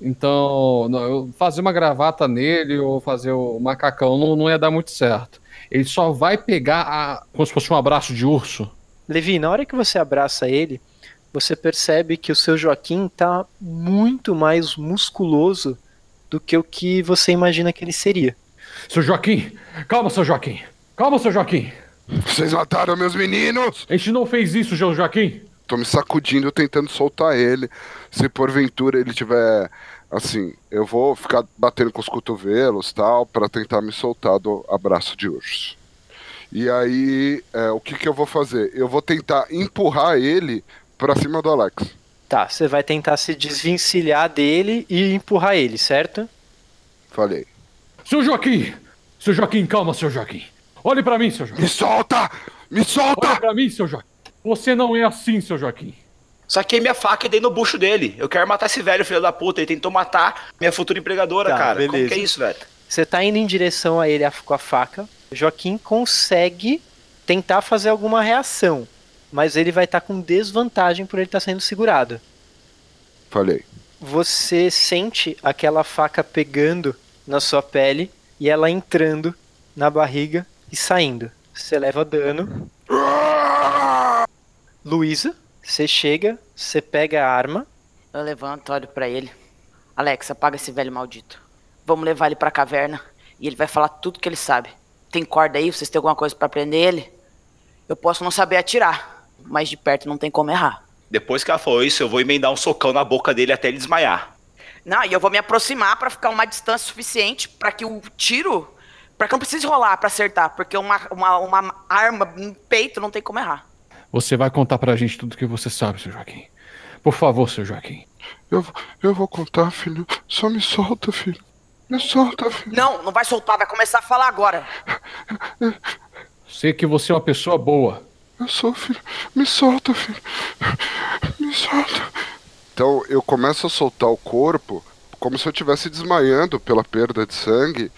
Então, não, fazer uma gravata nele ou fazer o macacão não, não ia dar muito certo. Ele só vai pegar a, como se fosse um abraço de urso. Levi, na hora que você abraça ele, você percebe que o seu Joaquim tá muito mais musculoso do que o que você imagina que ele seria. Seu Joaquim, calma, seu Joaquim. Calma, seu Joaquim. Vocês mataram meus meninos! A gente não fez isso, seu Joaquim. Tô me sacudindo, tentando soltar ele. Se porventura ele tiver. Assim, eu vou ficar batendo com os cotovelos tal, pra tentar me soltar do abraço de urso. E aí, é, o que, que eu vou fazer? Eu vou tentar empurrar ele pra cima do Alex. Tá, você vai tentar se desvencilhar dele e empurrar ele, certo? Falei. Seu Joaquim! Seu Joaquim, calma, seu Joaquim. Olhe pra mim, seu Joaquim. Me solta! Me Olhe solta! pra mim, seu Joaquim. Você não é assim, seu Joaquim. Saquei minha faca e dei no bucho dele. Eu quero matar esse velho filho da puta. Ele tentou matar minha futura empregadora, Tá, cara. Como beleza. que é isso, velho? Você tá indo em direção a ele a- com a faca. Joaquim consegue tentar fazer alguma reação, mas ele vai estar com desvantagem por ele estar sendo segurado. Falei. Você sente aquela faca pegando na sua pele e ela entrando na barriga e saindo. Você leva dano. Luísa, você chega, você pega a arma. Eu levanto, olho pra ele. Alex, apaga esse velho maldito. Vamos levar ele pra caverna e ele vai falar tudo que ele sabe. Tem corda aí? Vocês têm alguma coisa pra prender ele? Eu posso não saber atirar, mas de perto não tem como errar. Depois que ela falou isso, eu vou emendar um socão na boca dele até ele desmaiar. Não, e eu vou me aproximar pra ficar uma distância suficiente pra que o tiro. Pra que eu não precise rolar pra acertar, porque uma, uma, uma arma no peito não tem como errar. Você vai contar pra gente tudo que você sabe, seu Joaquim. Por favor, seu Joaquim. Eu, eu vou contar, filho. Só me solta, filho. Me solta, filho. Não, não vai soltar, vai começar a falar agora. Sei que você é uma pessoa boa. Eu sou, filho. Me solta, filho. Me solta. Então eu começo a soltar o corpo como se eu estivesse desmaiando pela perda de sangue.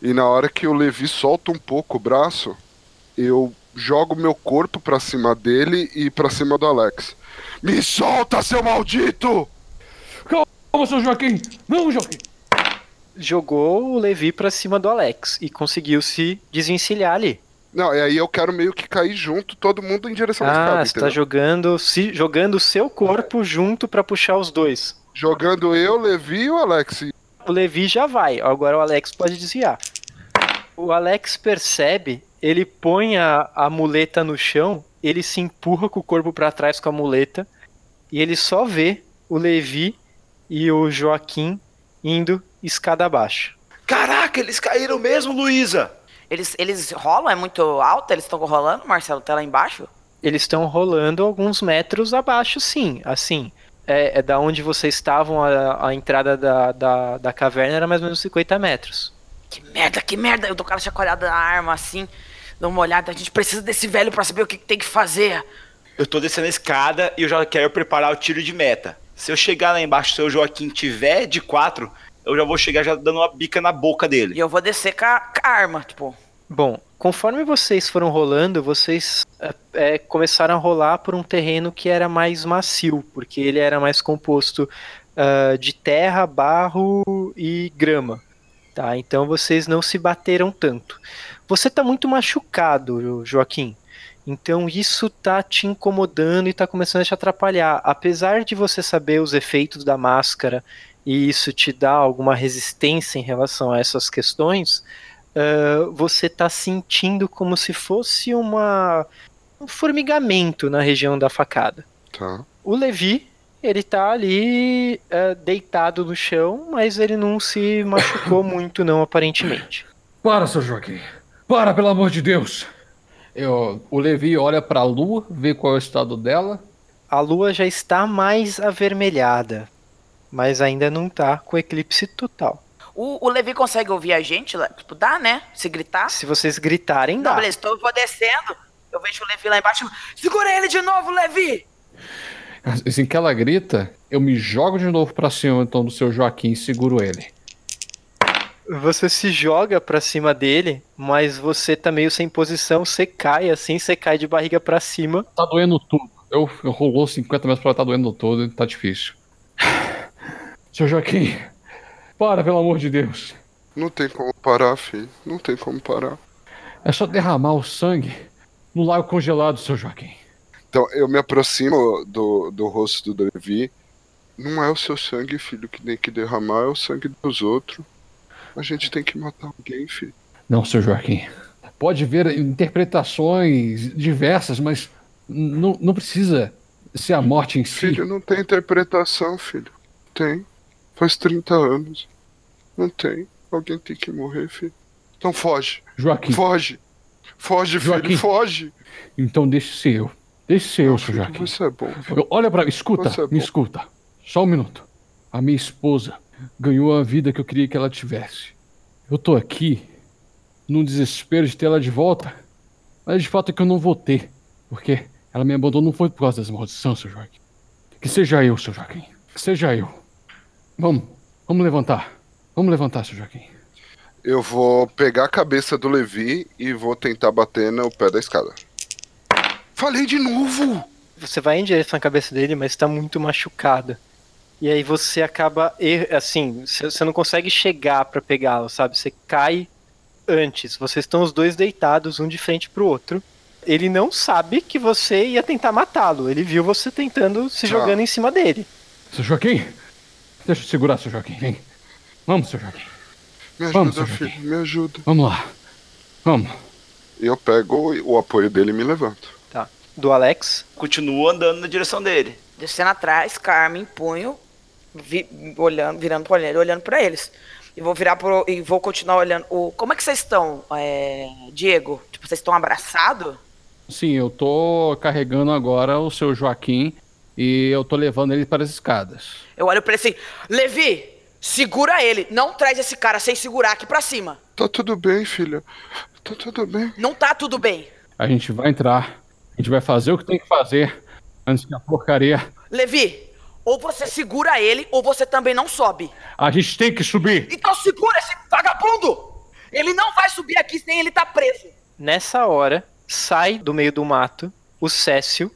E na hora que o Levi solta um pouco o braço, eu jogo meu corpo pra cima dele e pra cima do Alex. Me solta, seu maldito! Calma, seu Joaquim! Não, Joaquim! Jogou o Levi pra cima do Alex e conseguiu se desvencilhar ali. Não, e aí eu quero meio que cair junto, todo mundo em direção à Ah, escada, você tá jogando, se, jogando o seu corpo junto pra puxar os dois. Jogando eu, Levi e o Alex. O Levi já vai, agora o Alex pode desviar. O Alex percebe, ele põe a, a muleta no chão, ele se empurra com o corpo pra trás com a muleta e ele só vê o Levi e o Joaquim indo escada abaixo. Caraca, eles caíram mesmo, Luísa! Eles, eles rolam? É muito alto? Eles estão rolando, Marcelo? Tá lá embaixo? Eles estão rolando alguns metros abaixo, sim. Assim, é, é da onde vocês estavam, a, a entrada da, da, da caverna era mais ou menos 50 metros. Que merda, que merda. Eu dou aquela chacoalhada na arma assim, dou uma olhada. A gente precisa desse velho pra saber o que, que tem que fazer. Eu tô descendo a escada e eu já quero preparar o tiro de meta. Se eu chegar lá embaixo, se o Joaquim tiver de quatro, eu já vou chegar já dando uma bica na boca E dele. eu vou descer com a, com a arma, tipo. Bom, conforme vocês foram rolando, vocês é, é, começaram a rolar por um terreno que era mais macio, porque ele era mais composto ah, de terra, barro e grama. Tá? Então vocês não se bateram tanto. Você tá muito machucado, Joaquim. Então isso tá te incomodando e tá começando a te atrapalhar. Apesar de você saber os efeitos da máscara e isso te dá alguma resistência em relação a essas questões, ah, você tá sentindo como se fosse uma um formigamento na região da facada. Tá. O Levi, ele tá ali ah, deitado no chão, mas ele não se machucou (coughs) muito não, aparentemente. Para, seu Joaquim. Para, pelo amor de Deus. Eu, o Levi olha pra lua, vê qual é o estado dela. A lua já está mais avermelhada, mas ainda não tá com eclipse total. O, o Levi consegue ouvir a gente? lá? Tipo, dá, né? Se gritar. Se vocês gritarem, Não, dá. beleza, então eu vou descendo. Eu vejo o Levi lá embaixo. Segura ele de novo, Levi! Assim que ela grita, eu me jogo de novo pra cima então do seu Joaquim e seguro ele. Você se joga pra cima dele, mas você tá meio sem posição, você cai assim, você cai de barriga pra cima. Tá doendo tudo. Eu, eu rolou 50 metros pra ela, tá doendo todo, tá difícil. (sighs) Seu Joaquim, para, pelo amor de Deus. Não tem como parar, filho. Não tem como parar. É só derramar o sangue no lago congelado, seu Joaquim. Então eu me aproximo do, do rosto do Levi. Não é o seu sangue, filho, que tem que derramar, é o sangue dos outros. A gente tem que matar alguém, filho. Não, seu Joaquim. Pode haver interpretações diversas, mas não, não precisa ser a morte em si. Filho, não tem interpretação, filho. Tem. Faz 30 anos. Não tem. Alguém tem que morrer, filho. Então foge. Joaquim, Foge. Foge, filho. Joaquim. Foge. então deixe ser eu. Deixe ser eu, seu Filho, Joaquim. Você é bom. Eu- Olha pra. Escuta, é me escuta. Só um minuto. A minha esposa ganhou a vida que eu queria que ela tivesse. Eu tô aqui num desespero de ter ela de volta. Mas de fato é que eu não vou ter. Porque ela me abandonou não foi por causa das maldições, seu Joaquim. Que seja eu, seu Joaquim. Seja eu. Vamos, vamos levantar. Vamos levantar, seu Joaquim. Eu vou pegar a cabeça do Levi e vou tentar bater no pé da escada. Falei de novo! Você vai em direção à cabeça dele, mas está muito machucado. E aí você acaba, er- assim, você não consegue chegar pra pegá-lo, sabe? Você cai antes. Vocês estão os dois deitados, um de frente pro outro. Ele não sabe que você ia tentar matá-lo. Ele viu você tentando se Tá. jogando em cima dele. Seu Joaquim! Deixa eu segurar, seu Joaquim. Vem. Vamos, seu Joaquim. Me Vamos, ajuda, seu filho, me ajuda. Vamos lá. Vamos. E eu pego o, o apoio dele e me levanto. Tá. Do Alex. Continuo andando na direção dele. Descendo atrás, Carmen, punho, vi- olhando, virando pra ele, olhando pra eles. E vou virar pro. E vou continuar olhando. O, como é que vocês estão, é, Diego? Tipo, vocês estão abraçados? Sim, eu tô carregando agora o seu Joaquim e eu tô levando ele para as escadas. Eu olho pra ele assim, Levi, segura ele. Não traz esse cara sem segurar aqui pra cima. Tá tudo bem, filha. Tá tudo bem. Não tá tudo bem. A gente vai entrar, a gente vai fazer o que tem que fazer antes que a porcaria. Levi, ou você segura ele, ou você também não sobe. A gente tem que subir! Então segura esse vagabundo! Ele não vai subir aqui sem ele tá preso. Nessa hora, sai do meio do mato o Cécio.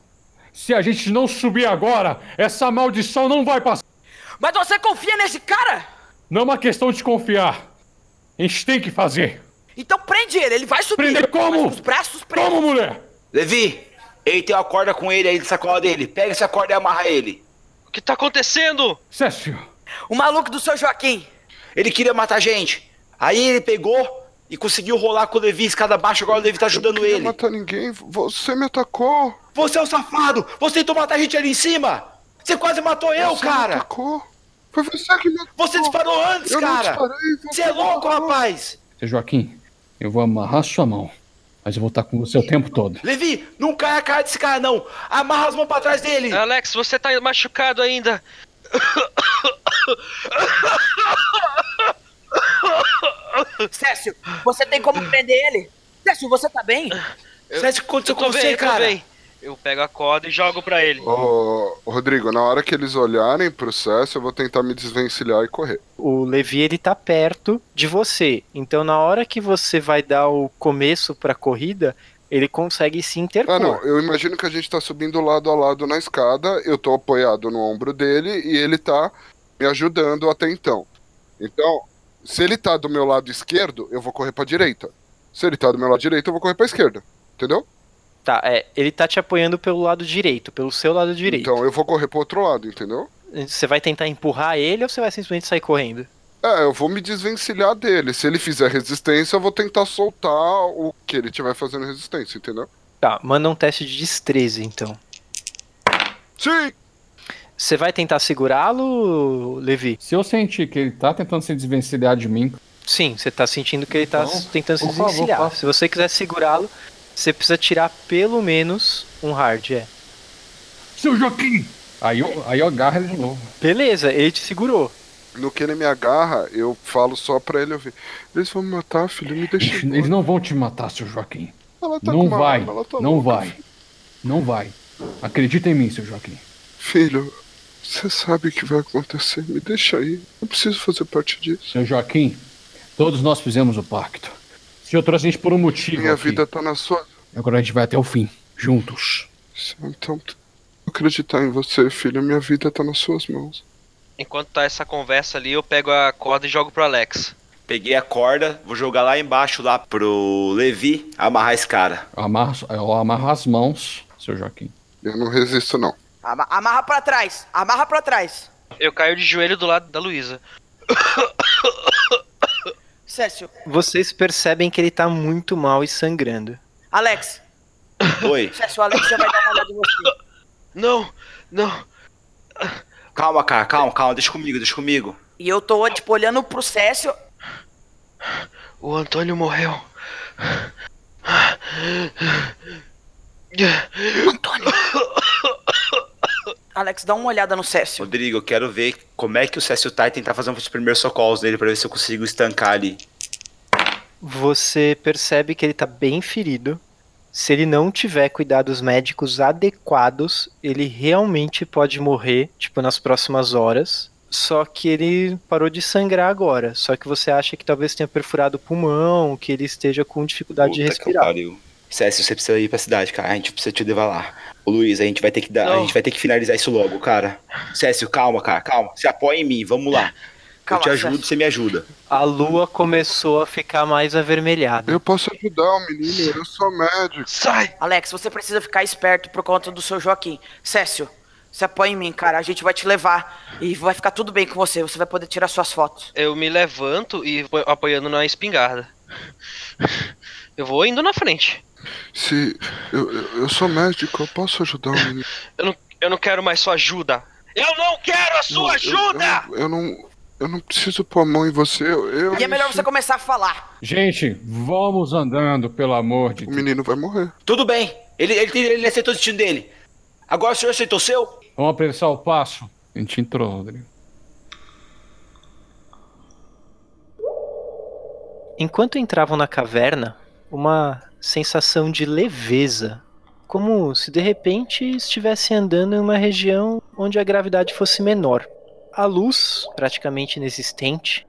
Se a gente não subir agora, essa maldição não vai passar! Mas você confia nesse cara? Não é uma questão de confiar. A gente tem que fazer. Então prende ele, ele vai subir. Prender como? Os braços presos. Como, mulher? Levi, ele tem uma corda com ele aí de sacola dele. Pega essa corda e amarra ele. O que tá acontecendo? Cécio, O maluco do seu Joaquim. Ele queria matar a gente. Aí ele pegou e conseguiu rolar com o Levi escada abaixo. Agora o Levi tá ajudando Não queria ele. matar ninguém. Você me atacou. Você é um safado! Você tentou matar a gente ali em cima! Você quase matou eu, você me cara! atacou. Foi você que me atacou. Você disparou antes, Eu não cara! disparei. Você é louco, rapaz! seu Joaquim, eu vou amarrar sua mão, mas eu vou estar com você o tempo todo. Levi, não cai a cara desse cara, não! Amarra as mãos pra trás dele! Alex, você tá machucado ainda. (coughs) Cécio, você tem como prender ele? Cécio, você tá bem? Sabe o que aconteceu Eu com você, bem, cara? bem. Eu pego a corda e jogo pra ele. Ô, Rodrigo, na hora que eles olharem pro César, eu vou tentar me desvencilhar e correr. O Levi ele tá perto de você. Então na hora que você vai dar o começo pra corrida, ele consegue se interpor. Ah, não, eu imagino que a gente tá subindo lado a lado na escada, eu tô apoiado no ombro dele e ele tá me ajudando até então. Então, se ele tá do meu lado esquerdo, eu vou correr pra direita. Se ele tá do meu lado direito, eu vou correr pra esquerda. Entendeu? Tá, é, ele tá te apoiando pelo lado direito, pelo seu lado direito. Então eu vou correr pro outro lado, entendeu? Você vai tentar empurrar ele ou você vai simplesmente sair correndo? É, eu vou me desvencilhar dele. Se ele fizer resistência, eu vou tentar soltar o que ele tiver fazendo resistência, entendeu? Tá, manda um teste de destreza então. Sim! Você vai tentar segurá-lo, Levi? Se eu sentir que ele tá tentando se desvencilhar de mim, Sim, você tá sentindo que ele tá Então, tentando se favor, desvencilhar. faça. Se você quiser segurá-lo, você precisa tirar pelo menos um hard, é. seu Joaquim! Aí eu, aí eu agarro ele de novo. Beleza, ele te segurou. No que ele me agarra, eu falo só pra ele ouvir. Eles vão me matar, filho, me deixa. Eles, embora." eles não vão te matar, seu Joaquim. Ela tá com Não uma vai, arma, ela tá não louca, vai. Não vai. Acredita em mim, seu Joaquim. Filho, você sabe o que vai acontecer. Me deixa aí. Eu preciso fazer parte disso. Seu Joaquim, todos nós fizemos o pacto. Se eu trouxe a gente por um motivo Minha aqui. vida tá na sua. Agora a gente vai até o fim, juntos. Então, t- acreditar em você, filho. Minha vida tá nas suas mãos. Enquanto tá essa conversa ali, eu pego a corda e jogo pro Alex. Peguei a corda, vou jogar lá embaixo, lá pro Levi, amarrar esse cara. Eu amarro, eu amarro as mãos, seu Joaquim. Eu não resisto, não. Ama- Amarra pra trás, amarra pra trás. Eu caio de joelho do lado da Luísa. (coughs) Cécio, Vocês percebem que ele tá muito mal e sangrando. Alex, Oi. Cécio, o Alex já vai dar uma olhada em você. Não, não. Calma, cara, calma, calma. Deixa comigo, deixa comigo. E eu tô, tipo, olhando pro Cécio. O Antônio morreu. Antônio, (coughs) Alex, dá uma olhada no Cécio. Rodrigo, eu quero ver como é que o Cécio tá e tentar fazer os primeiros socorros dele pra ver se eu consigo estancar ali. Você percebe que ele tá bem ferido. Se ele não tiver cuidados médicos adequados, ele realmente pode morrer, tipo, nas próximas horas. Só que ele parou de sangrar agora. Só que você acha que talvez tenha perfurado o pulmão, que ele esteja com dificuldade de Puta que respirar. pariu. Cécio, você precisa ir pra cidade, cara. A gente precisa te levar lá. Ô Luiz, a gente vai ter que dar. A Não. gente vai ter que finalizar isso logo, cara. Cécio, calma, cara, calma. Se apoia em mim, vamos lá. Calma, eu te ajudo, Cécio. você me ajuda. A lua começou a ficar mais avermelhada. Eu posso ajudar o menino, eu sou médico. Sai! Alex, você precisa ficar esperto por conta do seu Joaquim. Cécio, se apoia em mim, cara. A gente vai te levar e vai ficar tudo bem com você. Você vai poder tirar suas fotos. Eu me levanto e vou apoiando na espingarda. Eu vou indo na frente. Se. Eu, eu, eu sou médico, eu posso ajudar o menino. Eu não, eu não quero mais sua ajuda. Eu não quero a sua Eu- ajuda! Eu, eu não. Eu não preciso pôr a mão em você. Eu, eu- E é melhor você começar a falar. Gente, vamos andando, pelo amor de O Deus. menino vai morrer. Tudo bem. Ele, ele, ele aceitou o destino dele. Agora o senhor aceitou o seu? Vamos apressar o passo. A gente entrou, Rodrigo. Enquanto entravam na caverna, uma sensação de leveza, como se de repente estivessem andando em uma região onde a gravidade fosse menor. A luz, praticamente inexistente,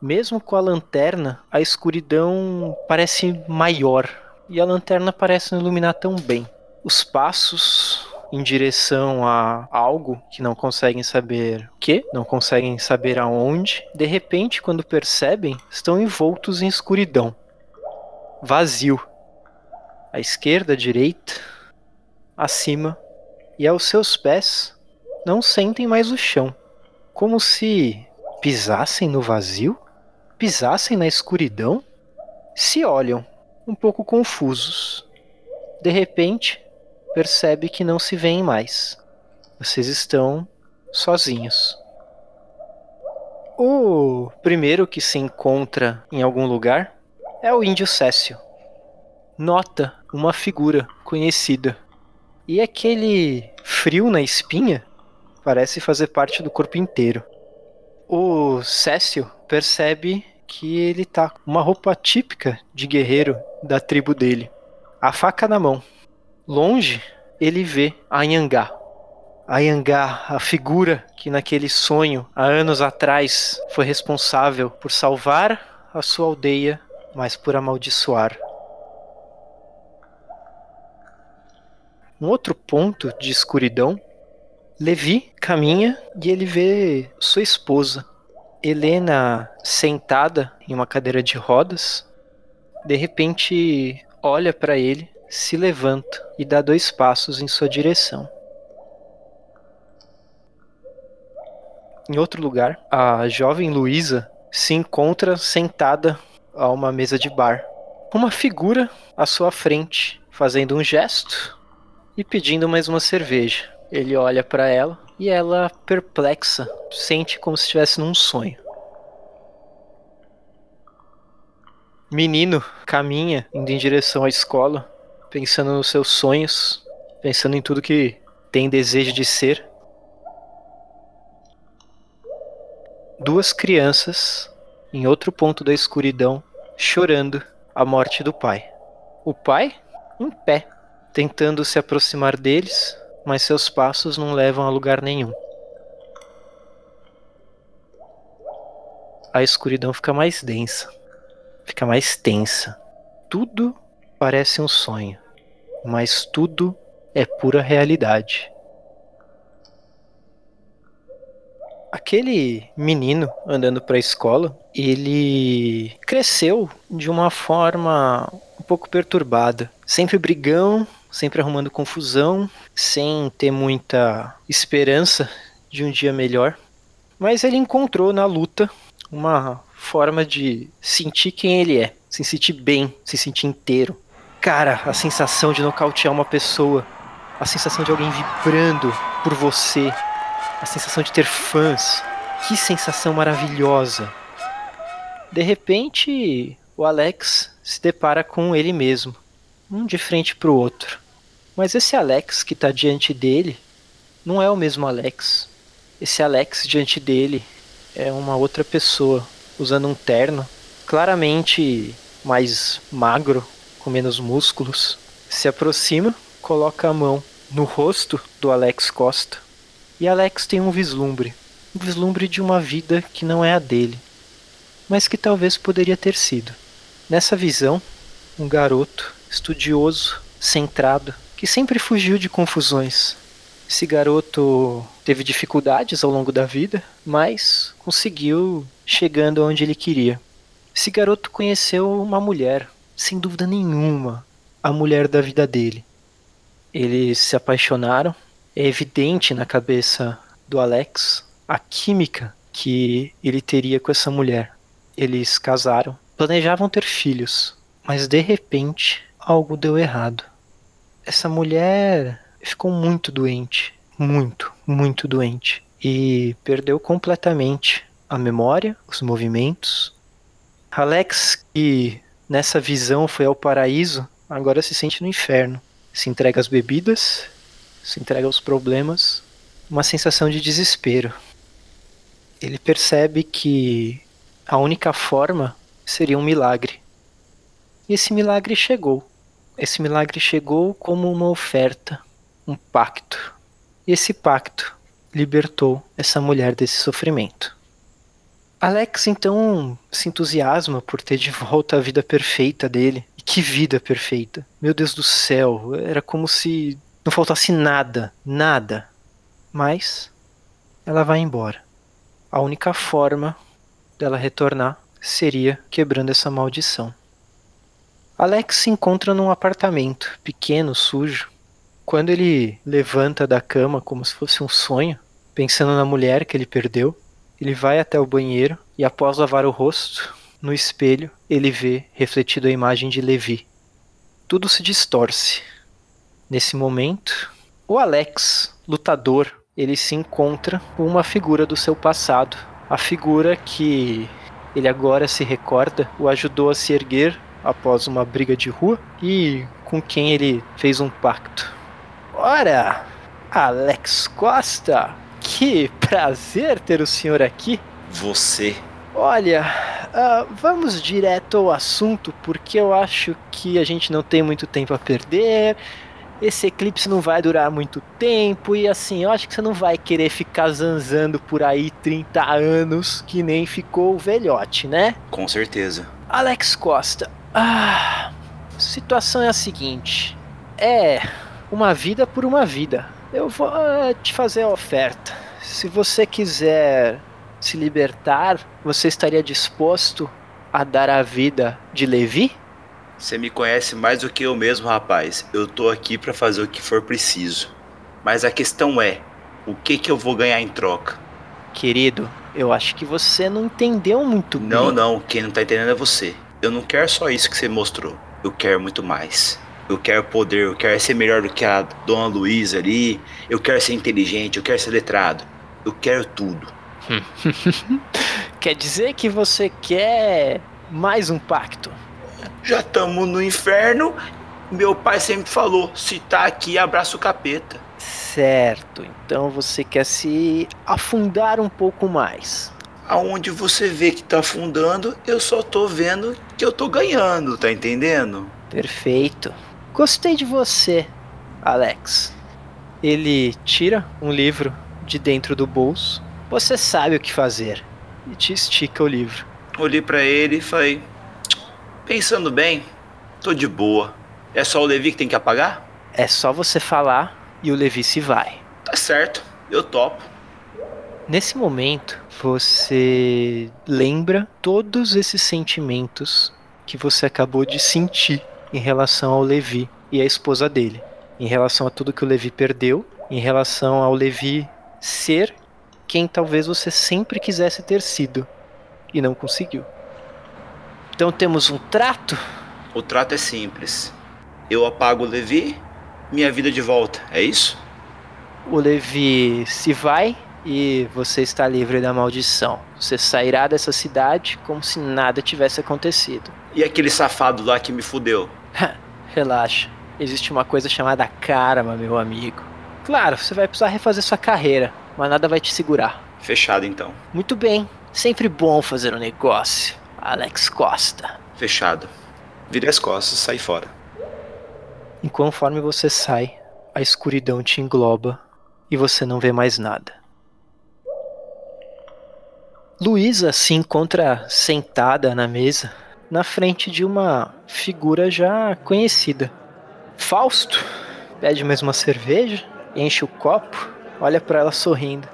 mesmo com a lanterna, a escuridão parece maior e a lanterna parece não iluminar tão bem. Os passos em direção a algo que não conseguem saber o que, não conseguem saber aonde, de repente, quando percebem, estão envoltos em escuridão. Vazio. À esquerda, à direita, acima e aos seus pés não sentem mais o chão, como se pisassem no vazio, pisassem na escuridão, se olham, um pouco confusos. De repente, percebe que não se veem mais. Vocês estão sozinhos. O primeiro que se encontra em algum lugar é o índio Cécio. Nota uma figura conhecida. E aquele frio na espinha parece fazer parte do corpo inteiro. O Cécio percebe que ele tá com uma roupa típica de guerreiro da tribo dele. A faca na mão. Longe, ele vê a Yangá. A Yangá, a figura que naquele sonho, há anos atrás, foi responsável por salvar a sua aldeia, mas por amaldiçoar. Um outro ponto de escuridão, Levi caminha e ele vê sua esposa, Helena, sentada em uma cadeira de rodas. De repente, olha para ele, se levanta e dá dois passos em sua direção. Em outro lugar, a jovem Luísa se encontra sentada a uma mesa de bar. Uma figura à sua frente, fazendo um gesto e pedindo mais uma cerveja. Ele olha para ela e ela, perplexa, sente como se estivesse num sonho. Menino caminha indo em direção à escola, pensando nos seus sonhos, pensando em tudo que tem desejo de ser. Duas crianças em outro ponto da escuridão chorando a morte do pai. O pai em pé, tentando se aproximar deles, mas seus passos não levam a lugar nenhum. A escuridão fica mais densa, fica mais tensa. Tudo parece um sonho, mas tudo é pura realidade. Aquele menino andando para a escola, ele cresceu de uma forma um pouco perturbada, sempre brigão, sempre arrumando confusão, sem ter muita esperança de um dia melhor. Mas ele encontrou na luta uma forma de sentir quem ele é, se sentir bem, se sentir inteiro. Cara, a sensação de nocautear uma pessoa, a sensação de alguém vibrando por você, a sensação de ter fãs. Que sensação maravilhosa. De repente, o Alex se depara com ele mesmo, um de frente para o outro. Mas esse Alex que está diante dele não é o mesmo Alex. Esse Alex diante dele é uma outra pessoa, usando um terno, claramente mais magro, com menos músculos. Se aproxima, coloca a mão no rosto do Alex Costa. E Alex tem um vislumbre um vislumbre de uma vida que não é a dele, mas que talvez poderia ter sido. Nessa visão, um garoto estudioso, centrado, que sempre fugiu de confusões. Esse garoto teve dificuldades ao longo da vida, mas conseguiu chegando onde ele queria. Esse garoto conheceu uma mulher, sem dúvida nenhuma, a mulher da vida dele. Eles se apaixonaram. É evidente na cabeça do Alex a química que ele teria com essa mulher. Eles casaram, planejavam ter filhos, mas de repente algo deu errado. Essa mulher ficou muito doente, muito, muito doente e perdeu completamente a memória, os movimentos. Alex, que nessa visão foi ao paraíso, agora se sente no inferno. Se entrega às bebidas, se entrega aos problemas, uma sensação de desespero. Ele percebe que a única forma seria um milagre. E esse milagre chegou. Esse milagre chegou como uma oferta, um pacto. E esse pacto libertou essa mulher desse sofrimento. Alex então se entusiasma por ter de volta a vida perfeita dele. E que vida perfeita! Meu Deus do céu, era como se não faltasse nada, nada. Mas ela vai embora. A única forma dela retornar seria quebrando essa maldição. Alex se encontra num apartamento pequeno, sujo. Quando ele levanta da cama como se fosse um sonho, pensando na mulher que ele perdeu, ele vai até o banheiro e, após lavar o rosto, no espelho, ele vê refletido a imagem de Levi. Tudo se distorce. Nesse momento, o Alex, lutador, ele se encontra com uma figura do seu passado. A figura que ele agora se recorda o ajudou a se erguer após uma briga de rua e com quem ele fez um pacto. Ora, Alex Costa, que prazer ter o senhor aqui. Você. Olha, uh, vamos direto ao assunto, porque eu acho que a gente não tem muito tempo a perder. Esse eclipse não vai durar muito tempo e assim, eu acho que você não vai querer ficar zanzando por aí 30 anos que nem ficou o velhote, né? Com certeza. Alex Costa, ah, a situação é a seguinte: é uma vida por uma vida. Eu vou uh, te fazer a oferta. Se você quiser se libertar, você estaria disposto a dar a vida de Levi? Você me conhece mais do que eu mesmo, rapaz. Eu tô aqui para fazer o que for preciso. Mas a questão é, o que que eu vou ganhar em troca? Querido, eu acho que você não entendeu muito bem. Não, não, quem não tá entendendo é você. Eu não quero só isso que você mostrou. Eu quero muito mais. Eu quero poder, eu quero ser melhor do que a Dona Luísa ali. Eu quero ser inteligente, eu quero ser letrado. Eu quero tudo. (laughs) quer dizer que você quer mais um pacto? Já estamos no inferno. Meu pai sempre falou: se tá aqui, abraça o capeta. Certo, então você quer se afundar um pouco mais. Aonde você vê que tá afundando, eu só tô vendo que eu tô ganhando, tá entendendo? Perfeito. Gostei de você, Alex. Ele tira um livro de dentro do bolso. Você sabe o que fazer. E te estica o livro. Olhei para ele e falei: Pensando bem, tô de boa. É só o Levi que tem que apagar? É só você falar e o Levi se vai. Tá certo, eu topo. Nesse momento, você lembra todos esses sentimentos que você acabou de sentir em relação ao Levi e à esposa dele, em relação a tudo que o Levi perdeu, em relação ao Levi ser quem talvez você sempre quisesse ter sido e não conseguiu. Então temos um trato? O trato é simples. Eu apago o Levi, minha vida de volta, é isso? O Levi se vai e você está livre da maldição. Você sairá dessa cidade como se nada tivesse acontecido. E aquele safado lá que me fudeu? (laughs) Relaxa. Existe uma coisa chamada karma, meu amigo. Claro, você vai precisar refazer sua carreira, mas nada vai te segurar. Fechado então. Muito bem, sempre bom fazer um negócio. Alex Costa. Fechado. Virei as costas, saí fora. E conforme você sai, a escuridão te engloba e você não vê mais nada. Luísa se encontra sentada na mesa, na frente de uma figura já conhecida. Fausto pede mais uma cerveja, enche o copo, olha para ela sorrindo.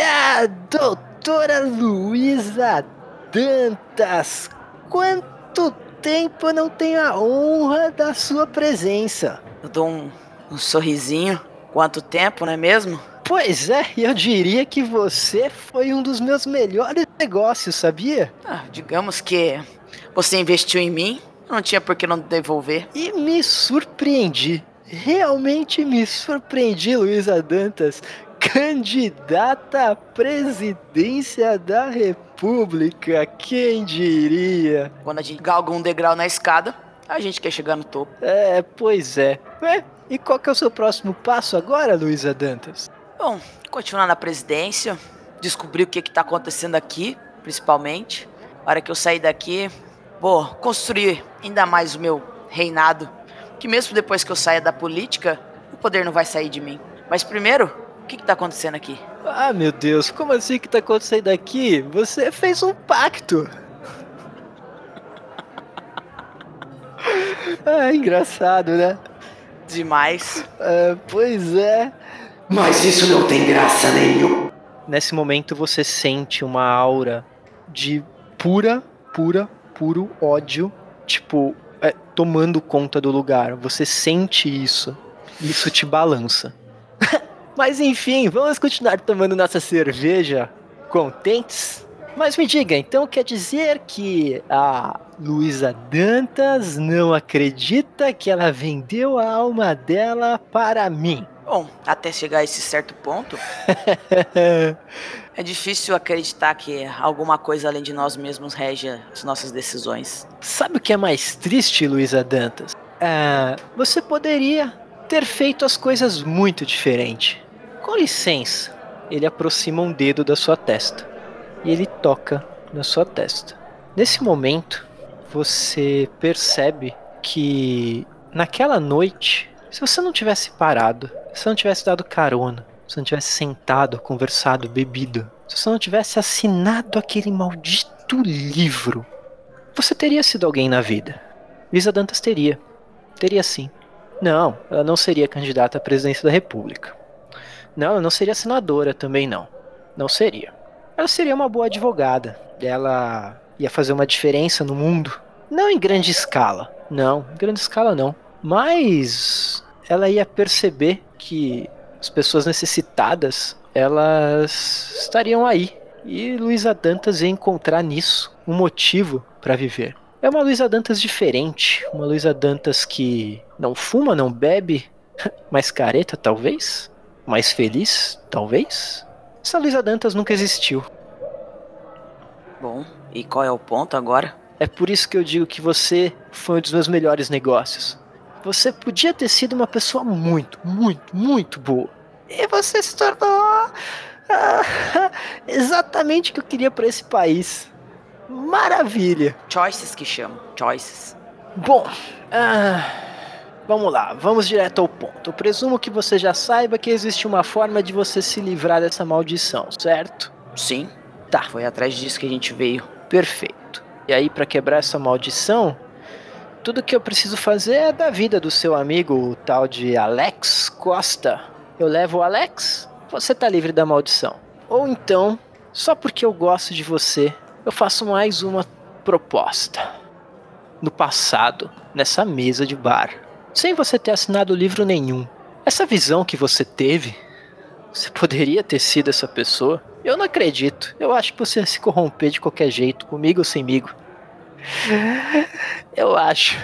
Ah, doutora Luísa Dantas, quanto tempo eu não tenho a honra da sua presença. Eu dou um, um sorrisinho. Quanto tempo, não é mesmo? Pois é, eu diria que você foi um dos meus melhores negócios, sabia? Ah, digamos que você investiu em mim, não tinha por que não devolver. E me surpreendi. Realmente me surpreendi, Luísa Dantas, candidata à presidência da República. Quem diria? Quando a gente galga um degrau na escada, a gente quer chegar no topo. É, pois é. Ué, e qual que é o seu próximo passo agora, Luísa Dantas? Bom, continuar na presidência, descobrir o que está acontecendo aqui, principalmente. A hora que eu sair daqui, vou construir ainda mais o meu reinado. Que mesmo depois que eu saia da política, o poder não vai sair de mim. Mas primeiro, o que, está acontecendo aqui? Ah, meu Deus, como assim que está acontecendo aqui? Você fez um pacto. (laughs) ah, engraçado, né? Demais. Ah, pois é. Mas isso não tem graça nenhuma. Nesse momento você sente uma aura de pura, pura, puro ódio, tipo, é, tomando conta do lugar. Você sente isso. Isso te balança. (laughs) Mas enfim, vamos continuar tomando nossa cerveja contentes? Mas me diga, então quer dizer que a Luísa Dantas não acredita que ela vendeu a alma dela para mim? Bom, até chegar a esse certo ponto, (laughs) é difícil acreditar que alguma coisa além de nós mesmos rege as nossas decisões. Sabe o que é mais triste, Luísa Dantas? Ah, você poderia ter feito as coisas muito diferente. Com licença, ele aproxima um dedo da sua testa e ele toca na sua testa. Nesse momento, você percebe que naquela noite, se você não tivesse parado se não tivesse dado carona, se não tivesse sentado, conversado, bebido, se você não tivesse assinado aquele maldito livro, você teria sido alguém na vida. Lisa Dantas teria. Teria sim. Não, ela não seria candidata à presidência da República. Não, ela não seria senadora também não. Não seria. Ela seria uma boa advogada. Ela ia fazer uma diferença no mundo. Não em grande escala. Não, em grande escala não. Mas ela ia perceber que as pessoas necessitadas elas estariam aí. E Luísa Dantas ia encontrar nisso um motivo para viver. É uma Luísa Dantas diferente, uma Luísa Dantas que não fuma, não bebe, (laughs) mais careta talvez, mais feliz talvez. Essa Luísa Dantas nunca existiu. Bom, e qual é o ponto agora? É por isso que eu digo que você foi um dos meus melhores negócios. Você podia ter sido uma pessoa muito, muito, muito boa. E você se tornou ah, (laughs) exatamente o que eu queria para esse país. Maravilha. Choices que chamam. Choices. Bom, ah, vamos lá, vamos direto ao ponto. Eu presumo que você já saiba que existe uma forma de você se livrar dessa maldição, certo? Sim. Tá. Foi atrás disso que a gente veio. Perfeito. E aí, para quebrar essa maldição, tudo que eu preciso fazer é da vida do seu amigo, o tal de Alex Costa. Eu levo o Alex, você tá livre da maldição. Ou então, só porque eu gosto de você, eu faço mais uma proposta. No passado, nessa mesa de bar, sem você ter assinado livro nenhum, essa visão que você teve, você poderia ter sido essa pessoa? Eu não acredito. Eu acho que você ia se corromper de qualquer jeito, comigo ou semigo. Eu acho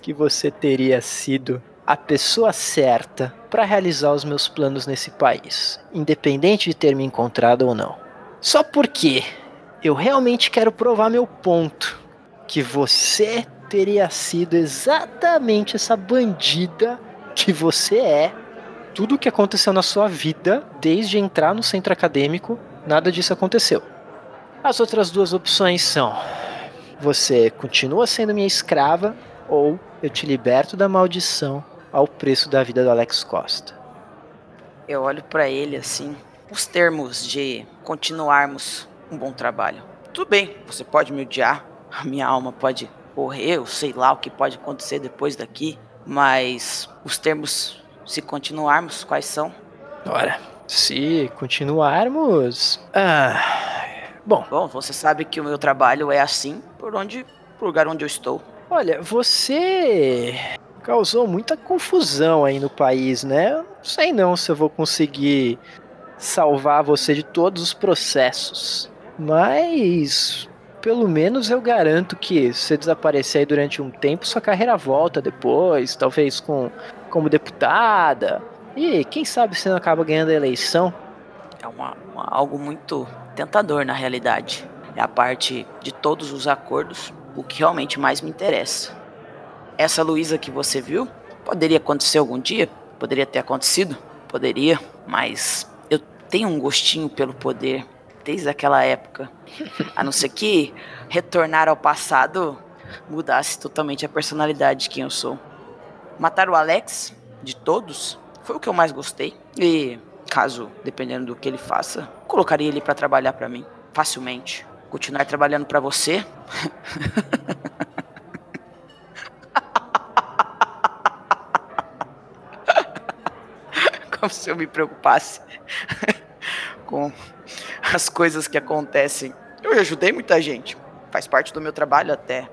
que você teria sido a pessoa certa para realizar os meus planos nesse país, independente de ter me encontrado ou não. Só porque eu realmente quero provar meu ponto, que você teria sido exatamente essa bandida que você é, tudo o que aconteceu na sua vida, desde entrar no centro acadêmico, nada disso aconteceu. As outras duas opções são: você continua sendo minha escrava, ou eu te liberto da maldição ao preço da vida do Alex Costa. Eu olho pra ele assim, os termos de continuarmos um bom trabalho. Tudo bem, você pode me odiar, a minha alma pode morrer, eu sei lá o que pode acontecer depois daqui, mas os termos se continuarmos, quais são? Ora, se continuarmos. Ah. Bom, Bom, você sabe que o meu trabalho é assim por onde, por lugar onde eu estou. olha, você causou muita confusão aí no país, né? Eu não sei não se eu vou conseguir salvar você de todos os processos. Mas pelo menos eu garanto que se você desaparecer aí durante um tempo, sua carreira volta depois, talvez com como deputada. E quem sabe você não acaba ganhando a eleição. É uma, uma- algo muito tentador na realidade. É a parte de todos os acordos o que realmente mais me interessa. Essa Luísa que você viu poderia acontecer algum dia, poderia ter acontecido, poderia, mas eu tenho um gostinho pelo poder desde aquela época. A não ser que retornar ao passado mudasse totalmente a personalidade de quem eu sou. Matar o Alex, de todos, foi o que eu mais gostei. E caso, dependendo do que ele faça, colocaria ele pra trabalhar pra mim, facilmente. Continuar trabalhando pra você? (laughs) Como se eu me preocupasse com as coisas que acontecem. Eu ajudei muita gente. Faz parte do meu trabalho até.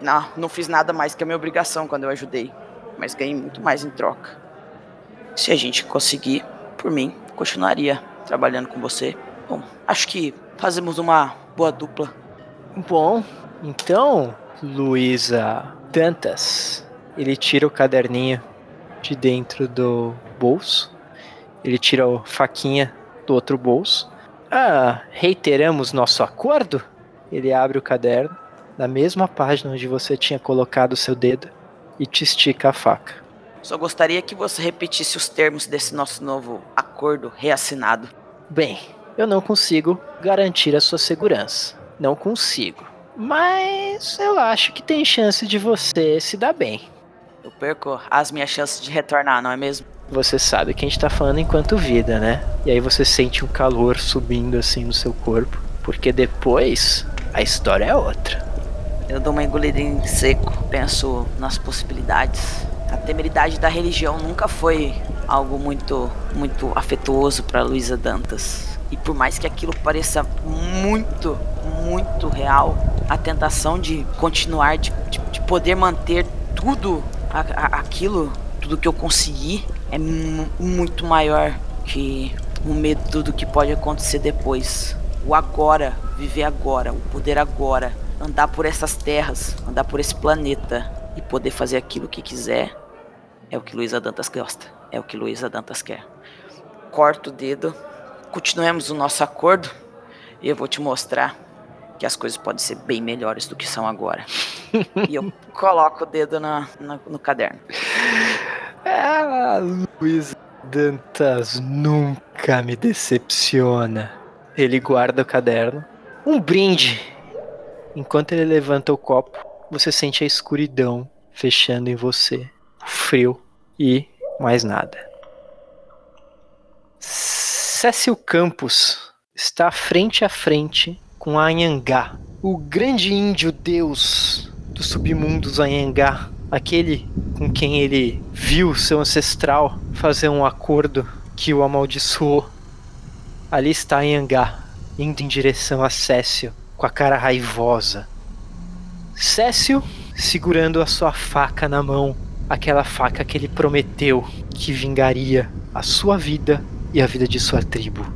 Não, não fiz nada mais que a minha obrigação quando eu ajudei. Mas ganhei muito mais em troca. Se a gente conseguir, por mim, continuaria trabalhando com você. Bom, acho que fazemos uma boa dupla. Bom, então, Luísa Dantas, ele tira o caderninho de dentro do bolso. Ele tira a faquinha do outro bolso. Ah, reiteramos nosso acordo? Ele abre o caderno, na mesma página onde você tinha colocado o seu dedo, e te estica a faca. Só gostaria que você repetisse os termos desse nosso novo acordo reassinado. Bem, eu não consigo garantir a sua segurança. Não consigo. Mas eu acho que tem chance de você se dar bem. Eu perco as minhas chances de retornar, não é mesmo? Você sabe que a gente tá falando enquanto vida, né? E aí você sente um calor subindo assim no seu corpo. Porque depois a história é outra. Eu dou uma engolida em seco, penso nas possibilidades. A temeridade da religião nunca foi algo muito, muito afetuoso para Luísa Dantas. E por mais que aquilo pareça muito, muito real, a tentação de continuar, de, de, de poder manter tudo a- a- aquilo, tudo que eu consegui, é mu- muito maior que o medo do que pode acontecer depois. O agora, viver agora, o poder agora, andar por essas terras, andar por esse planeta e poder fazer aquilo que quiser, é o que Luísa Dantas gosta. É o que Luísa Dantas quer. Corta o dedo, continuemos o nosso acordo e eu vou te mostrar que as coisas podem ser bem melhores do que são agora. (laughs) e eu coloco o dedo na, na- no caderno. Ah, Luiz Dantas nunca me decepciona. Ele guarda o caderno. Um brinde. Enquanto ele levanta o copo, você sente a escuridão fechando em você. Frio e mais nada. Cécil Campos está frente a frente com Anhangá, o grande índio deus dos submundos Anhangá, aquele com quem ele viu seu ancestral fazer um acordo que o amaldiçoou. Ali está Anhangá, indo em direção a Cécio, com a cara raivosa. Cécio segurando a sua faca na mão, aquela faca que ele prometeu que vingaria a sua vida e a vida de sua tribo.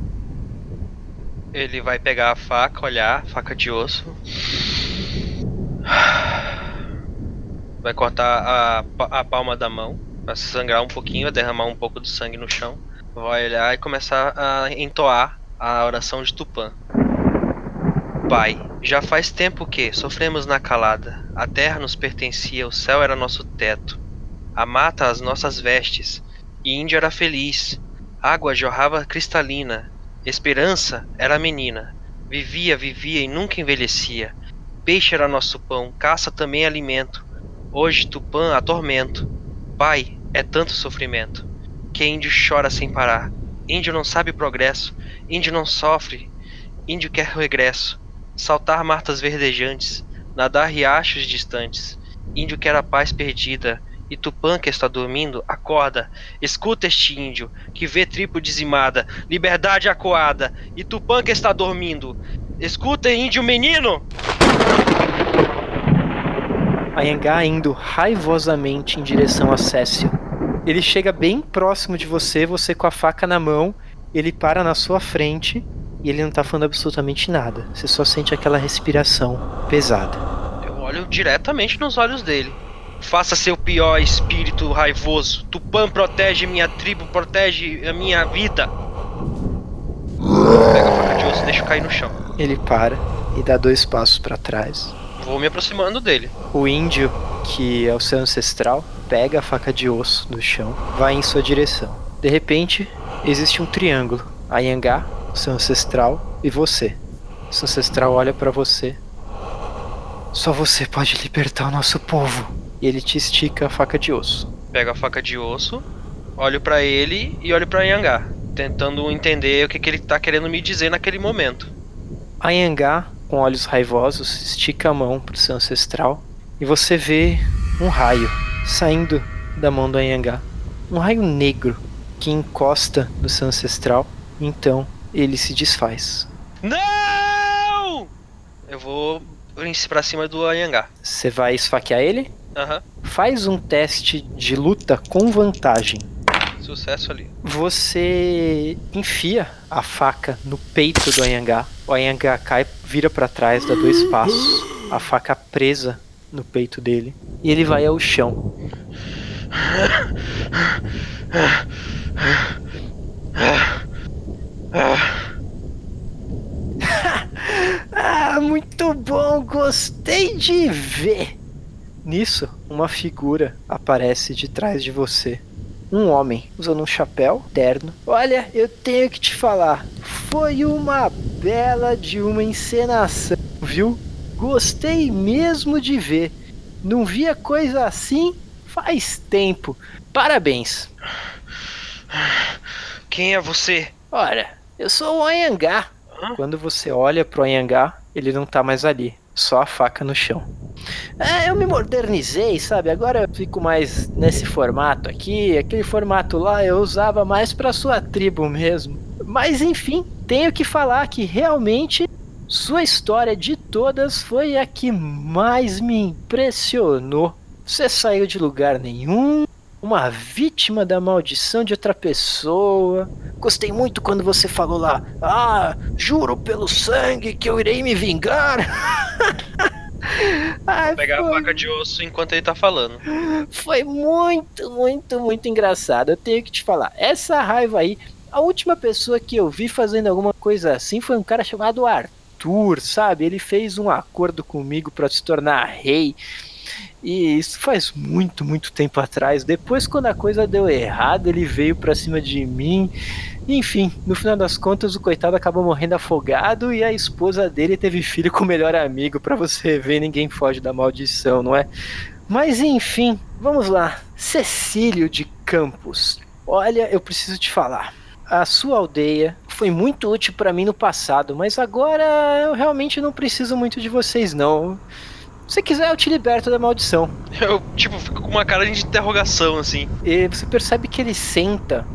Ele vai pegar a faca, olhar, faca de osso. Vai cortar a, a palma da mão, vai sangrar um pouquinho, vai derramar um pouco do sangue no chão. Vai olhar e começar a entoar a oração de Tupã. Pai, já faz tempo que sofremos na calada. A terra nos pertencia, o céu era nosso teto. A mata as nossas vestes, E índio era feliz. Água jorrava cristalina. Esperança era menina. Vivia, vivia e nunca envelhecia. Peixe era nosso pão, caça também alimento. Hoje Tupã atormento. Pai, é tanto sofrimento. Que índio chora sem parar. Índio não sabe progresso. Índio não sofre. Índio quer regresso. Saltar matas verdejantes. Nadar riachos distantes. Índio quer a paz perdida. E Tupã que está dormindo, acorda. Escuta este índio, que vê tribo dizimada, liberdade acuada. E Tupã que está dormindo. Escuta, índio menino! Anhangá indo raivosamente em direção a Cécio. Ele chega bem próximo de você, você com a faca na mão, ele para na sua frente e ele não tá falando absolutamente nada. Você só sente aquela respiração pesada. Eu olho diretamente nos olhos dele. Faça seu pior espírito raivoso. Tupã protege minha tribo, protege a minha vida. Pega a faca de osso e deixa eu cair no chão. Ele para e dá dois passos para trás. Vou me aproximando dele. O índio, que é o seu ancestral, pega a faca de osso do chão, vai em sua direção. De repente, existe um triângulo. A Yangá, seu ancestral, e você. Seu ancestral olha para você. Só você pode libertar o nosso povo. E ele te estica a faca de osso. Pego a faca de osso, olho para ele e olho pra Yangá, tentando entender o que, que ele tá querendo me dizer naquele momento. A Yangá, com olhos raivosos, estica a mão pro seu ancestral e você vê um raio saindo da mão do Anhangá. Um raio negro que encosta no seu ancestral, então ele se desfaz. Não! Eu vou pra cima do Anhangá. Você vai esfaquear ele? Faz um teste de luta com vantagem. Sucesso ali. Você enfia a faca no peito do Anhangá. O Anhangá cai, vira para trás, dá dois passos. A faca presa no peito dele. E ele vai ao chão. (laughs) ah, muito bom, gostei de ver. Nisso, uma figura aparece de trás de você. Um homem usando um chapéu terno. Olha, eu tenho que te falar, foi uma bela de uma encenação, viu? Gostei mesmo de ver. Não via coisa assim faz tempo. Parabéns. Quem é você? Ora, eu sou o Anhangá. Hã? Quando você olha pro Anhangá, ele não tá mais ali. Só a faca no chão. É, eu me modernizei, sabe? Agora eu fico mais nesse formato aqui. Aquele formato lá eu usava mais pra sua tribo mesmo. Mas enfim, tenho que falar que realmente sua história de todas foi a que mais me impressionou. Você saiu de lugar nenhum, uma vítima da maldição de outra pessoa. Gostei muito quando você falou lá: Ah, juro pelo sangue que eu irei me vingar. (laughs) Ai, Vou pegar a foi, faca de osso enquanto ele tá falando. foi muito, muito, muito engraçado. Eu tenho que te falar. Essa raiva aí, a última pessoa que eu vi fazendo alguma coisa assim foi um cara chamado Arthur, sabe? Ele fez um acordo comigo para se tornar rei. E isso faz muito, muito tempo atrás. Depois, quando a coisa deu errado, ele veio pra cima de mim. Enfim, no final das contas, o coitado acabou morrendo afogado e a esposa dele teve filho com o melhor amigo. Pra você ver, ninguém foge da maldição, não é? Mas enfim, vamos lá. Cecílio de Campos. Olha, eu preciso te falar. A sua aldeia foi muito útil pra mim no passado, mas agora eu realmente não preciso muito de vocês, não. Se quiser, eu te liberto da maldição. Eu, tipo, fico com uma cara de interrogação, assim. E você percebe que ele senta,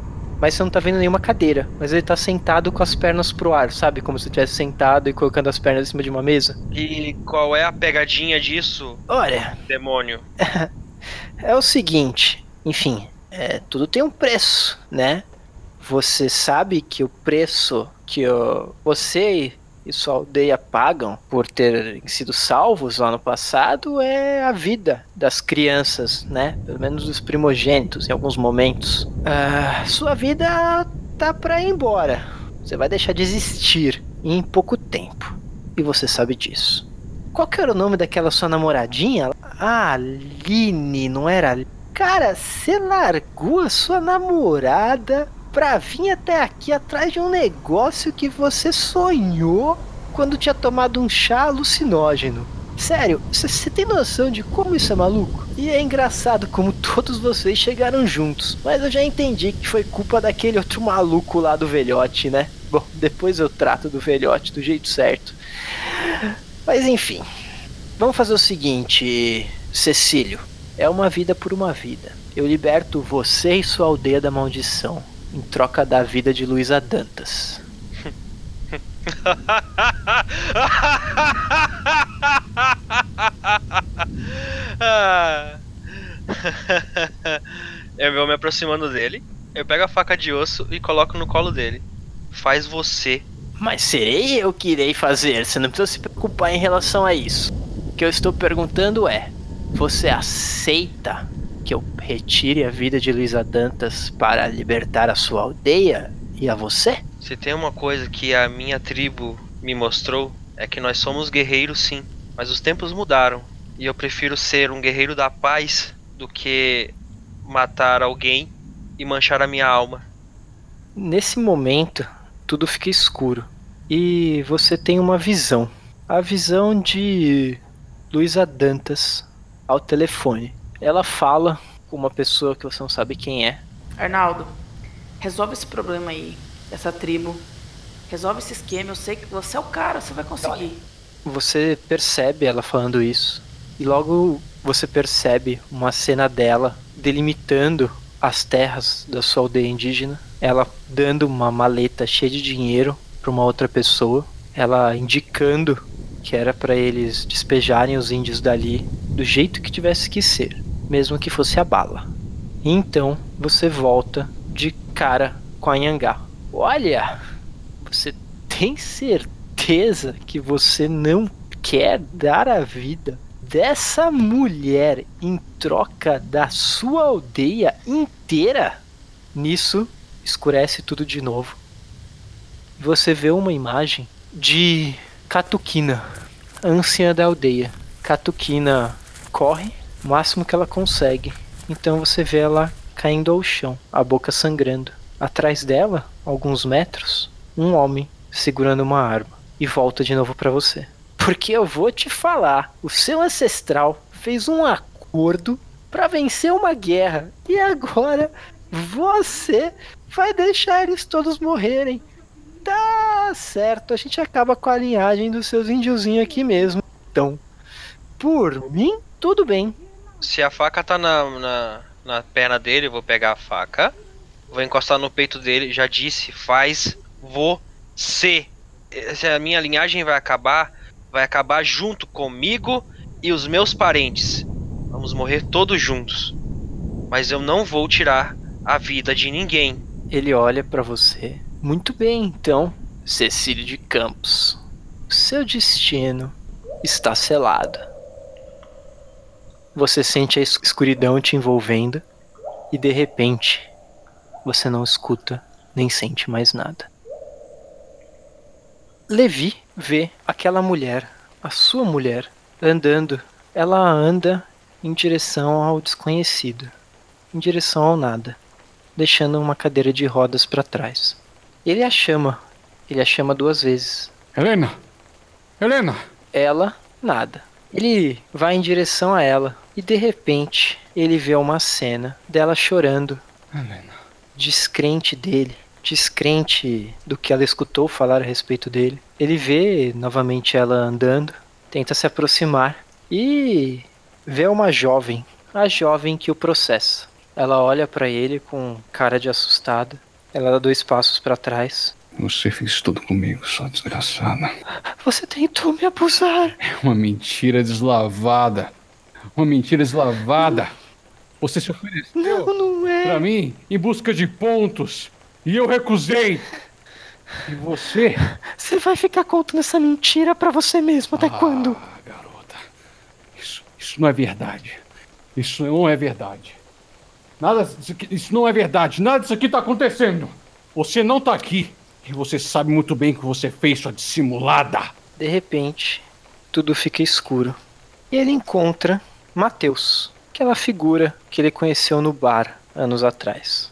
mas você não tá vendo nenhuma cadeira. Mas ele tá sentado com as pernas pro ar, sabe? Como se estivesse sentado e colocando as pernas em cima de uma mesa. E qual é a pegadinha disso, Olha, demônio? (laughs) é o seguinte, enfim, é, tudo tem um preço, né? Você sabe que o preço que ó, você e sua aldeia pagam por terem sido salvos lá no passado é a vida das crianças, né? Pelo menos dos primogênitos em alguns momentos. Ah, sua vida tá pra ir embora. Você vai deixar de existir em pouco tempo. E você sabe disso. Qual que era o nome daquela sua namoradinha? Ah, Aline, não era? Cara, você largou a sua namorada pra vir até aqui atrás de um negócio que você sonhou quando tinha tomado um chá alucinógeno. Sério, você tem noção de como isso é maluco? E é engraçado como (laughs) todos vocês chegaram juntos, mas eu já entendi que foi culpa daquele outro maluco lá do velhote, né? Bom, depois eu trato do velhote do jeito certo. Mas enfim, vamos fazer o seguinte, Cecílio. É uma vida por uma vida. Eu liberto você e sua aldeia da maldição, em troca da vida de Luísa Dantas. eu vou me aproximando dele, eu pego a faca de osso e coloco no colo dele. Faz você. Mas serei eu que irei fazer, você não precisa se preocupar em relação a isso. O que eu estou perguntando é: você aceita que eu retire a vida de Luísa Dantas para libertar a sua aldeia e a você? Se tem uma coisa que a minha tribo me mostrou, é que nós somos guerreiros sim, mas os tempos mudaram. E eu prefiro ser um guerreiro da paz do que matar alguém e manchar a minha alma. Nesse momento, tudo fica escuro e você tem uma visão. A visão de Luísa Dantas ao telefone. Ela fala com uma pessoa que você não sabe quem é. Arnaldo, resolve esse problema aí, dessa tribo. Resolve esse esquema, eu sei que você é o cara, você vai conseguir. Você percebe ela falando isso. E logo você percebe uma cena dela delimitando as terras da sua aldeia indígena. Ela dando uma maleta cheia de dinheiro para uma outra pessoa. Ela indicando que era para eles despejarem os índios dali do jeito que tivesse que ser, mesmo que fosse a bala. E então você volta de cara com a Yangá. Olha, você tem certeza que você não quer dar a vida dessa mulher em troca da sua aldeia inteira? Nisso escurece tudo de novo. Você vê uma imagem de Catuquina, anciã da aldeia. Catuquina corre o máximo que ela consegue. Então você vê ela caindo ao chão, a boca sangrando. Atrás dela, alguns metros, um homem segurando uma arma e volta de novo para você. Porque eu vou te falar, o seu ancestral fez um acordo para vencer uma guerra e agora você vai deixar eles todos morrerem. Tá certo, a gente acaba com a linhagem dos seus índiozinhos aqui mesmo. Então, por mim, tudo bem. Se a faca tá na, na, na perna dele, eu vou pegar a faca, vou encostar no peito dele. Já disse, faz você. Se a minha linhagem vai acabar, vai acabar junto comigo e os meus parentes. Vamos morrer todos juntos. Mas eu não vou tirar a vida de ninguém. Ele olha para você. Muito bem, então, Cecílio de Campos. Seu destino está selado. Você sente a escuridão te envolvendo e de repente você não escuta nem sente mais nada. Levi vê aquela mulher, a sua mulher, andando. Ela anda em direção ao desconhecido, em direção ao nada, deixando uma cadeira de rodas para trás. Ele a chama, ele a chama duas vezes. Helena! Helena! Ela, nada. Ele vai em direção a ela e de repente ele vê uma cena dela chorando, Helena. descrente dele, descrente do que ela escutou falar a respeito dele. Ele vê novamente ela andando, tenta se aproximar e vê uma jovem, a jovem que o processa. Ela olha para ele com cara de assustada. Ela dá dois passos para trás. Você fez tudo comigo, sua desgraçada. Você tentou me abusar. É uma mentira deslavada. Uma mentira deslavada. Você se ofereceu Não, não é. pra mim em busca de pontos. E eu recusei. E você? Você vai ficar contando essa mentira para você mesmo até quando? Ah, garota. Isso, isso não é verdade. Isso não é verdade. Nada disso aqui, isso não é verdade. Nada disso aqui tá acontecendo. Você não tá aqui. E você sabe muito bem o que você fez, sua dissimulada. De repente, tudo fica escuro. E ele encontra Mateus. aquela figura que ele conheceu no bar anos atrás.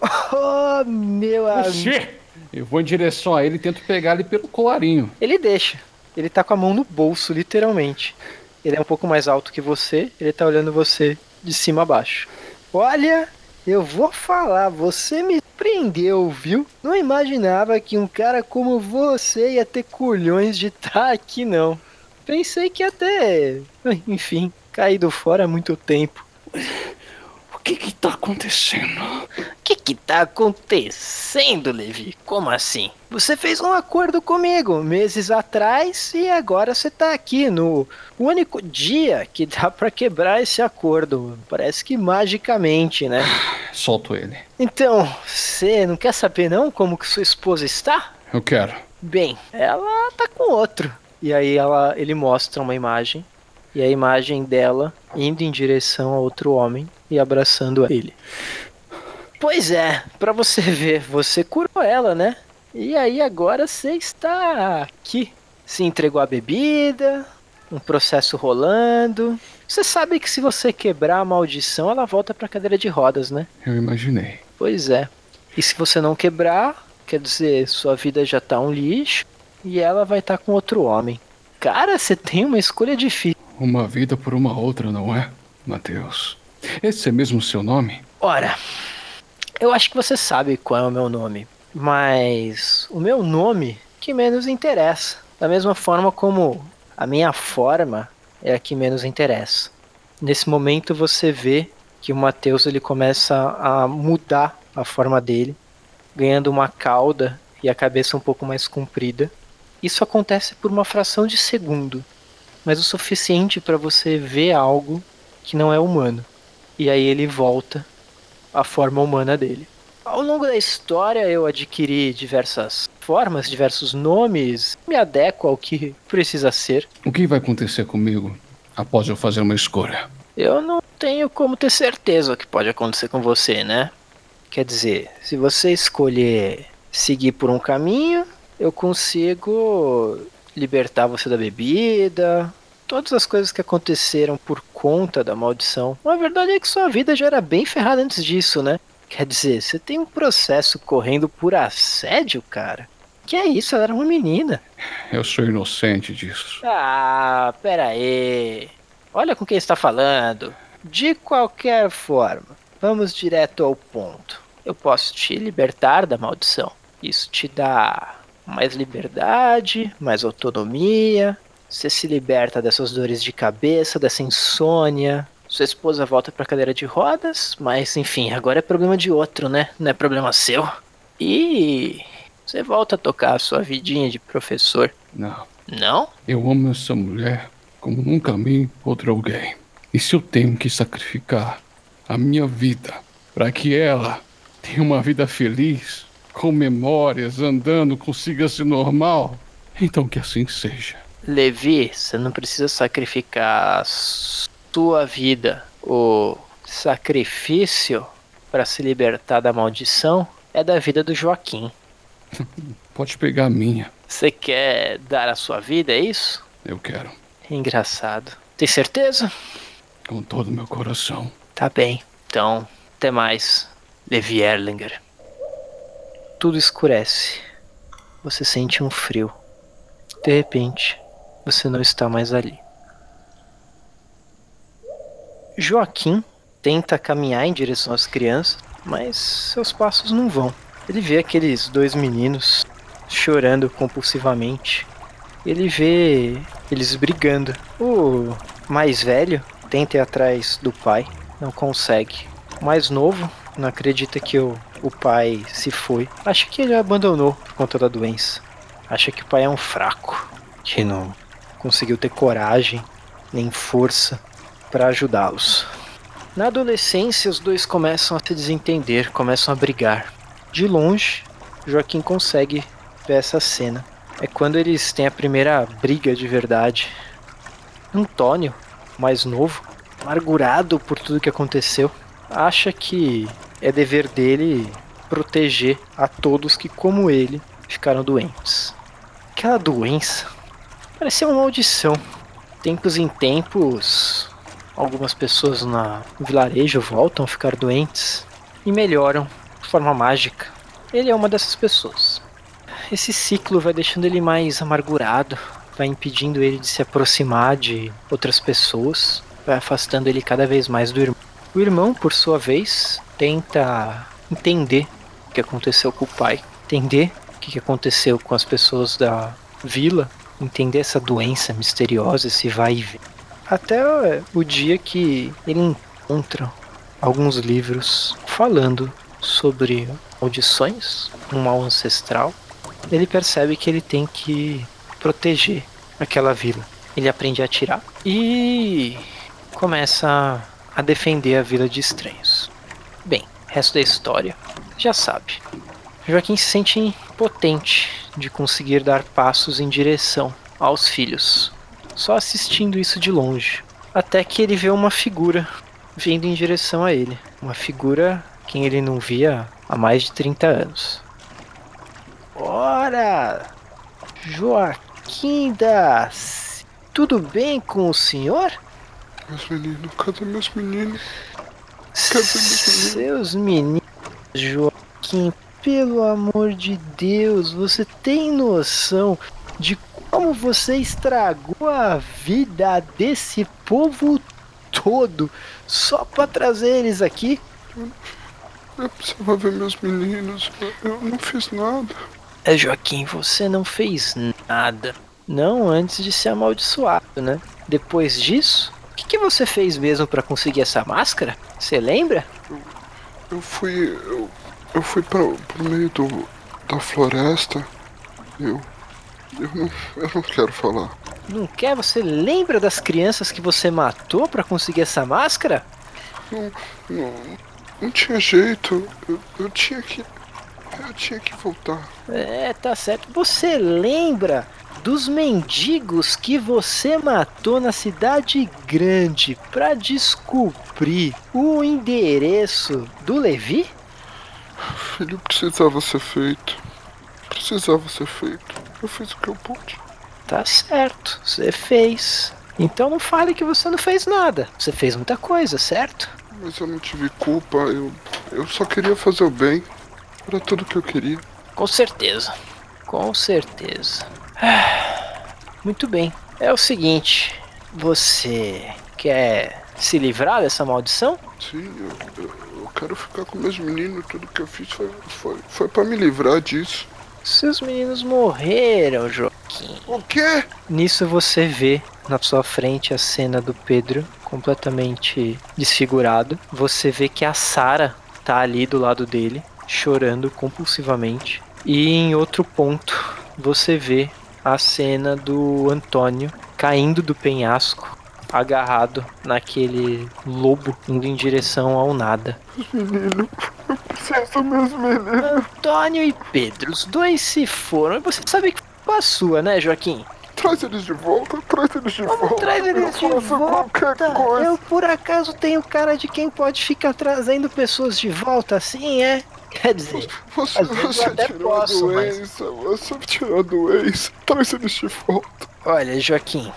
(laughs) Oh, meu amigo. Oxê! Eu vou em direção a ele e tento pegar ele pelo colarinho. Ele deixa. Ele tá com a mão no bolso, literalmente. Ele é um pouco mais alto que você, ele tá olhando você de cima a baixo. Olha, eu vou falar, você me prendeu, viu? Não imaginava que um cara como você ia ter culhões de estar aqui, não. Pensei que até, enfim, caído fora há muito tempo. O que que tá acontecendo? O que que tá acontecendo, Levi? Como assim? Você fez um acordo comigo meses atrás e agora você tá aqui no único dia que dá pra quebrar esse acordo. Parece que magicamente, né? Solto ele. Então, você não quer saber não como que sua esposa está? Eu quero. Bem, ela tá com outro. E aí ela, ele mostra uma imagem e a imagem dela indo em direção a outro homem e abraçando ele. Pois é, pra você (laughs) ver, você curou ela, né? E aí agora você está aqui. Se entregou a bebida, um processo rolando. Você sabe que se você quebrar a maldição, ela volta pra cadeira de rodas, né? Eu imaginei. Pois é. E se você não quebrar, quer dizer, sua vida já tá um lixo e ela vai estar com outro homem. Cara, você tem uma escolha difícil. Uma vida por uma outra, não é, Mateus? Esse é mesmo o seu nome? Ora, eu acho que você sabe qual é o meu nome, mas o meu nome que menos interessa. Da mesma forma como a minha forma é a que menos interessa. Nesse momento você vê que o Mateus ele começa a mudar a forma dele, ganhando uma cauda e a cabeça um pouco mais comprida. Isso acontece por uma fração de segundo, mas o suficiente para você ver algo que não é humano. E aí ele volta à forma humana dele. Ao longo da história eu adquiri diversas formas, diversos nomes, me adequo ao que precisa ser. O que vai acontecer comigo após eu fazer uma escolha? Eu não tenho como ter certeza o que pode acontecer com você, né? Quer dizer, se você escolher seguir por um caminho, eu consigo libertar você da bebida, todas as coisas que aconteceram por conta da maldição. A verdade é que sua vida já era bem ferrada antes disso, né? Quer dizer, você tem um processo correndo por assédio, cara? Que é isso? Ela era uma menina. Eu sou inocente disso. Ah, pera aí. Olha com quem está falando. De qualquer forma, vamos direto ao ponto. Eu posso te libertar da maldição. Isso te dá mais liberdade, mais autonomia. Você se liberta dessas dores de cabeça, dessa insônia. Sua esposa volta pra cadeira de rodas, mas enfim, agora é problema de outro, né? Não é problema seu. E você volta a tocar a sua vidinha de professor. Não. Não? Eu amo essa mulher como nunca amei outra alguém. E se eu tenho que sacrificar a minha vida para que ela tenha uma vida feliz, com memórias, andando, consiga ser normal, então que assim seja. Levi, você não precisa sacrificar sua vida. O sacrifício para se libertar da maldição é da vida do Joaquim. (laughs) Pode pegar a minha. Você quer dar a sua vida, é isso? Eu quero. Engraçado. Tem certeza? Com todo o meu coração. Tá bem. Então, até mais, Levi Erlinger. Tudo escurece. Você sente um frio. De repente, você não está mais ali. Joaquim tenta caminhar em direção às crianças, mas seus passos não vão. Ele vê aqueles dois meninos chorando compulsivamente. Ele vê eles brigando. O mais velho tenta ir atrás do pai, não consegue. O mais novo não acredita que o, o pai se foi. Acha que ele abandonou por conta da doença. Acha que o pai é um fraco, que não conseguiu ter coragem nem força para ajudá-los. Na adolescência, os dois começam a se desentender, começam a brigar. De longe, Joaquim consegue ver essa cena. É quando eles têm a primeira briga de verdade. Antônio, mais novo, amargurado por tudo que aconteceu, acha que é dever dele proteger a todos que, como ele, ficaram doentes. Aquela doença parecia uma maldição. Tempos em tempos, algumas pessoas na- no vilarejo voltam a ficar doentes e melhoram de forma mágica. Ele é uma dessas pessoas. Esse ciclo vai deixando ele mais amargurado, vai impedindo ele de se aproximar de outras pessoas, vai afastando ele cada vez mais do irmão. O irmão, por sua vez, tenta entender o que aconteceu com o pai, entender o que aconteceu com as pessoas da vila, entender essa doença misteriosa, esse vai e vem. Até o dia que ele encontra alguns livros falando sobre maldições, um mal ancestral. Ele percebe que ele tem que proteger aquela vila. Ele aprende a atirar e começa a defender a vila de estranhos. Bem, resto da história já sabe. Joaquim se sente impotente de conseguir dar passos em direção aos filhos, só assistindo isso de longe, até que ele vê uma figura vindo em direção a ele, uma figura quem ele não via há mais de 30 anos. Ora, Joaquim das, tudo bem com o senhor? Meus meninos, cadê meus meninos? Cadê meus meninos? Seus meninos, Joaquim, pelo amor de Deus, você tem noção de como você estragou a vida desse povo todo só pra trazer eles aqui? Eu precisava ver meus meninos. Eu, eu não fiz nada. É, Joaquim, você não fez nada. Não antes de ser amaldiçoado, né? Depois disso, o que, que você fez mesmo pra conseguir essa máscara? Você lembra? Eu fui. Eu, eu fui para pro meio do, da floresta. Eu. Eu não, eu não quero falar. Não quer? Você lembra das crianças que você matou pra conseguir essa máscara? Não, não, não tinha jeito. Eu, eu tinha que. Eu tinha que voltar. É, tá certo. Você lembra dos mendigos que você matou na cidade grande pra descobrir o endereço do Levi? Filho, precisava ser feito. Precisava ser feito. Eu fiz o que eu pude. Tá certo, você fez. Então não fale que você não fez nada. Você fez muita coisa, certo? Mas eu não tive culpa. Eu, eu só queria fazer o bem. Era tudo que eu queria. Com certeza. Com certeza. (sighs) Muito bem. É o seguinte, você quer se livrar dessa maldição? Sim, eu, eu, eu quero ficar com meus meninos. Tudo que eu fiz foi, foi, foi para me livrar disso. Seus meninos morreram, Joaquim. O quê? Nisso você vê na sua frente a cena do Pedro completamente desfigurado. Você vê que a Sara tá ali do lado dele, chorando compulsivamente. E em outro ponto, você vê a cena do Antônio caindo do penhasco, agarrado naquele lobo indo em direção ao nada. Menino, eu preciso meus meninos. Antônio e Pedro, os dois se foram. E você sabe que foi a sua, né, Joaquim? Traz eles de volta, traz eles de Vamos volta. traz eles de volta. coisa. Eu por acaso tenho cara de quem pode ficar trazendo pessoas de volta assim, é? Quer dizer, Você, você até tirou posso, a mas- doença, você tirou a doença. Traz eles de volta. olha, Joaquim,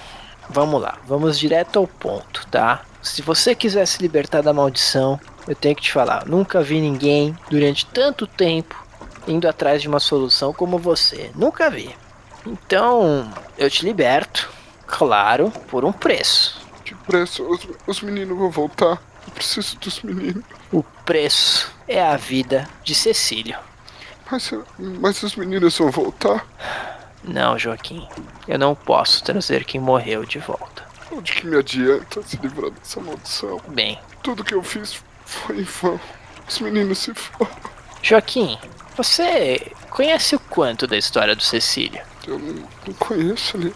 vamos lá, vamos direto ao ponto, tá? Se você quiser se libertar da maldição, eu tenho que te falar, nunca vi ninguém durante tanto tempo indo atrás de uma solução como você. Nunca vi. Então, eu te liberto, claro, por um preço. Que preço? Os, os meninos vão voltar. Preciso dos meninos. O preço é a vida de Cecílio. Mas, mas os meninos vão voltar? Não, Joaquim, eu não posso trazer quem morreu de volta. Onde que me adianta se livrar dessa maldição? Bem, Tudo que eu fiz foi em vão. Os meninos se foram. Joaquim, você conhece o quanto da história do Cecílio? Eu não, não conheço ele.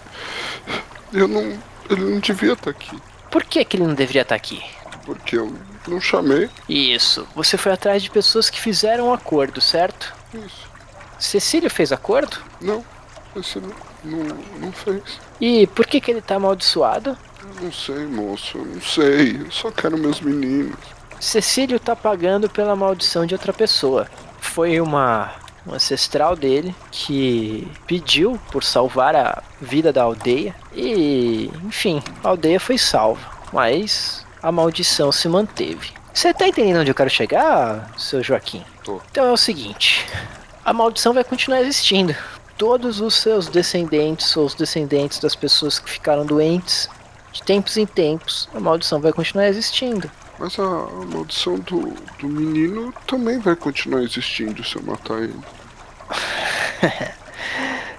Eu não. Ele não devia estar aqui. Por que, que ele não deveria estar aqui? Porque eu não chamei. Isso, você foi atrás de pessoas que fizeram um acordo, certo? Isso. Cecílio fez acordo? Não. Esse não, não, não fez. E por que, que ele tá amaldiçoado? Eu não sei, moço. Eu não sei. Eu só quero meus meninos. Cecílio tá pagando pela maldição de outra pessoa. Foi uma um ancestral dele que pediu por salvar a vida da aldeia e, enfim, a aldeia foi salva. Mas a maldição se manteve. Você tá entendendo onde eu quero chegar, seu Joaquim? Tô. Então é o seguinte: a maldição vai continuar existindo. Todos os seus descendentes ou os descendentes das pessoas que ficaram doentes, de tempos em tempos, a maldição vai continuar existindo. Mas a, a maldição do, do menino também vai continuar existindo se eu matar ele. (laughs)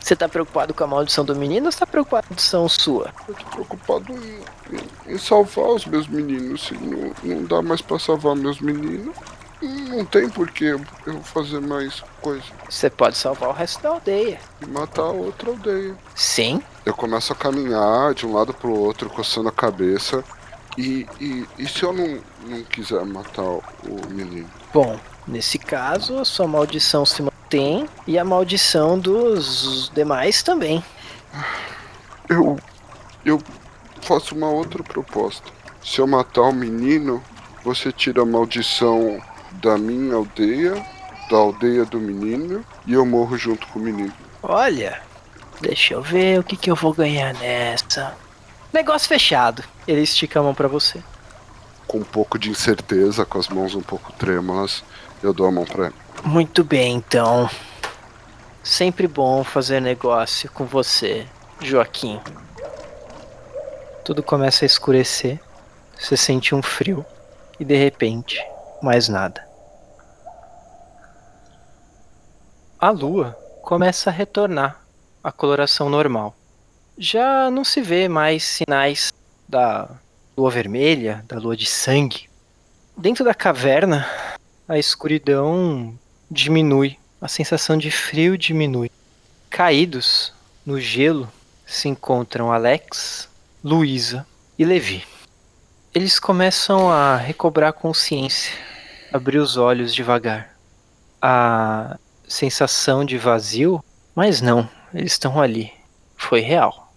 Você tá preocupado com a maldição do menino ou você tá preocupado com a maldição sua? Eu tô preocupado em, em- em salvar os meus meninos. Se não, não dá mais pra salvar meus meninos, não tem por que eu fazer mais coisa. Você pode salvar o resto da aldeia. E matar outra aldeia. Sim? Eu começo a caminhar de um lado pro outro, coçando a cabeça. E, e, e se eu não, não quiser matar o, o menino? Bom, nesse caso, a sua maldição se mantém e a maldição dos demais também. Eu. Eu faço uma outra proposta. Se eu matar o menino, você tira a maldição da minha aldeia, da aldeia do menino, e eu morro junto com o menino. Olha, deixa eu ver o que, que eu vou ganhar nessa. Negócio fechado. Ele estica a mão pra você. Com um pouco de incerteza, com as mãos um pouco trêmulas, eu dou a mão pra ele. Muito bem, então. Sempre bom fazer negócio com você, Joaquim. Tudo começa a escurecer. Você sente um frio. E de repente, mais nada. A lua começa a retornar à coloração normal. Já não se vê mais sinais da lua vermelha, da lua de sangue. Dentro da caverna, a escuridão diminui, a sensação de frio diminui. Caídos no gelo se encontram Alex, Luísa e Levi. Eles começam a recobrar consciência, abrir os olhos devagar. A sensação de vazio, mas não, eles estão ali. Foi real.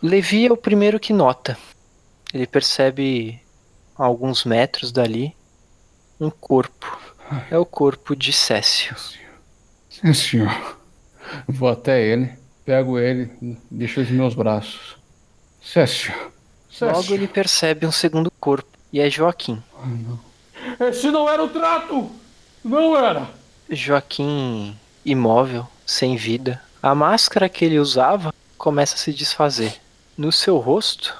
Levi é o primeiro que nota. Ele percebe a alguns metros dali um corpo. É o corpo de Cécio. Sim, senhor. Vou até ele, pego ele, deixo nos meus braços. Cécio. Cécio. Logo ele percebe um segundo corpo e é Joaquim. Esse não era o trato! Não era! Joaquim imóvel, sem vida. A máscara que ele usava começa a se desfazer. No seu rosto,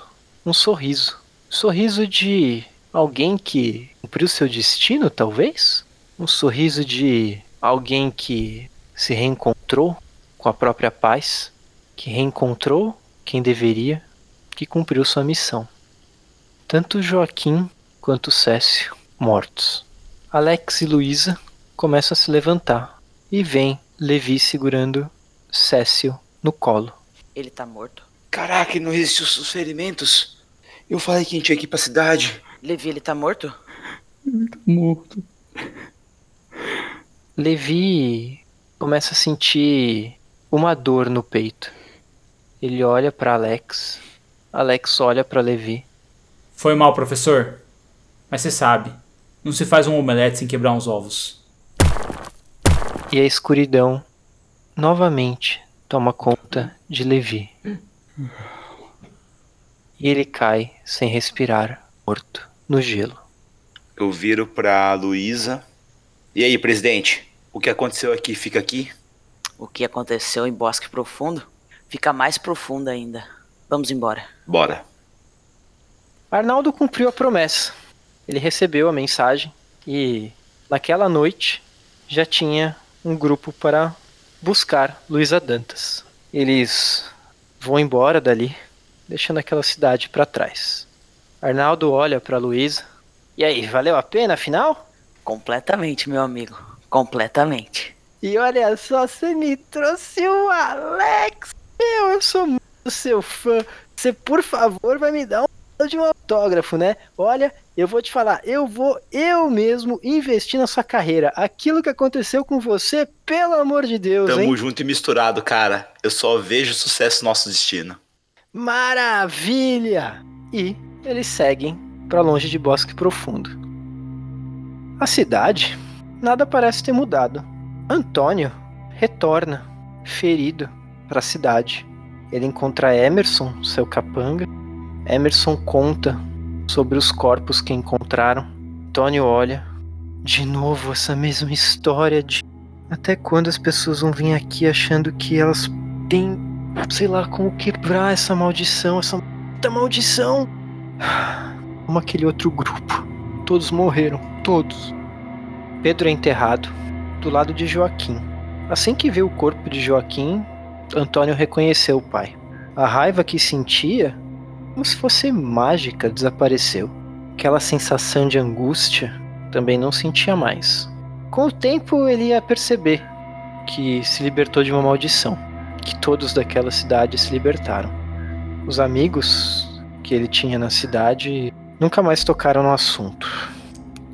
um sorriso. Sorriso de alguém que cumpriu seu destino, talvez? Um sorriso de alguém que se reencontrou com a própria paz, que reencontrou quem deveria, que cumpriu sua missão. Tanto Joaquim quanto Cécio mortos. Alex e Luísa começam a se levantar e vem Levi segurando Cécio no colo. Ele tá morto. Caraca, ele não resistiu aos ferimentos. Eu falei que a gente ia aqui pra cidade. Levi, ele tá morto? Morto. Levi começa a sentir uma dor no peito. Ele olha para Alex. Alex olha para Levi. Foi mal, professor. Mas você sabe, não se faz um omelete sem quebrar uns ovos. E a escuridão novamente toma conta de Levi. E ele cai sem respirar, morto, no gelo. Eu viro pra Luísa. E aí, presidente? O que aconteceu aqui fica aqui? O que aconteceu em Bosque Profundo fica mais profundo ainda. Vamos embora. Bora. Arnaldo cumpriu a promessa. Ele recebeu a mensagem e naquela noite já tinha um grupo para buscar Luísa Dantas. Eles vão embora dali, deixando aquela cidade para trás. Arnaldo olha para Luísa. E aí, valeu a pena afinal? Completamente, meu amigo. Completamente. E olha só, você me trouxe o Alex. Meu, eu sou muito seu fã. Você, por favor, vai me dar um de um autógrafo, né? Olha, eu vou te falar, eu vou eu mesmo investir na sua carreira. Aquilo que aconteceu com você, pelo amor de Deus, Tamo hein? junto e misturado, cara. Eu só vejo sucesso no nosso destino. Maravilha! E eles seguem para longe de Bosque Profundo. A cidade, nada parece ter mudado. Antônio retorna, ferido, para a cidade. Ele encontra Emerson, seu capanga. Emerson conta sobre os corpos que encontraram. Antônio olha. De novo essa mesma história de. Até quando as pessoas vão vir aqui achando que elas têm. sei lá, como quebrar essa maldição, essa maldição? Como aquele outro grupo. Todos morreram, todos. Pedro é enterrado do lado de Joaquim. Assim que vê o corpo de Joaquim, Antônio reconheceu o pai. A raiva que sentia, como se fosse mágica, desapareceu. Aquela sensação de angústia também não sentia mais. Com o tempo, ele ia perceber que se libertou de uma maldição, que todos daquela cidade se libertaram. Os amigos que ele tinha na cidade nunca mais tocaram no assunto.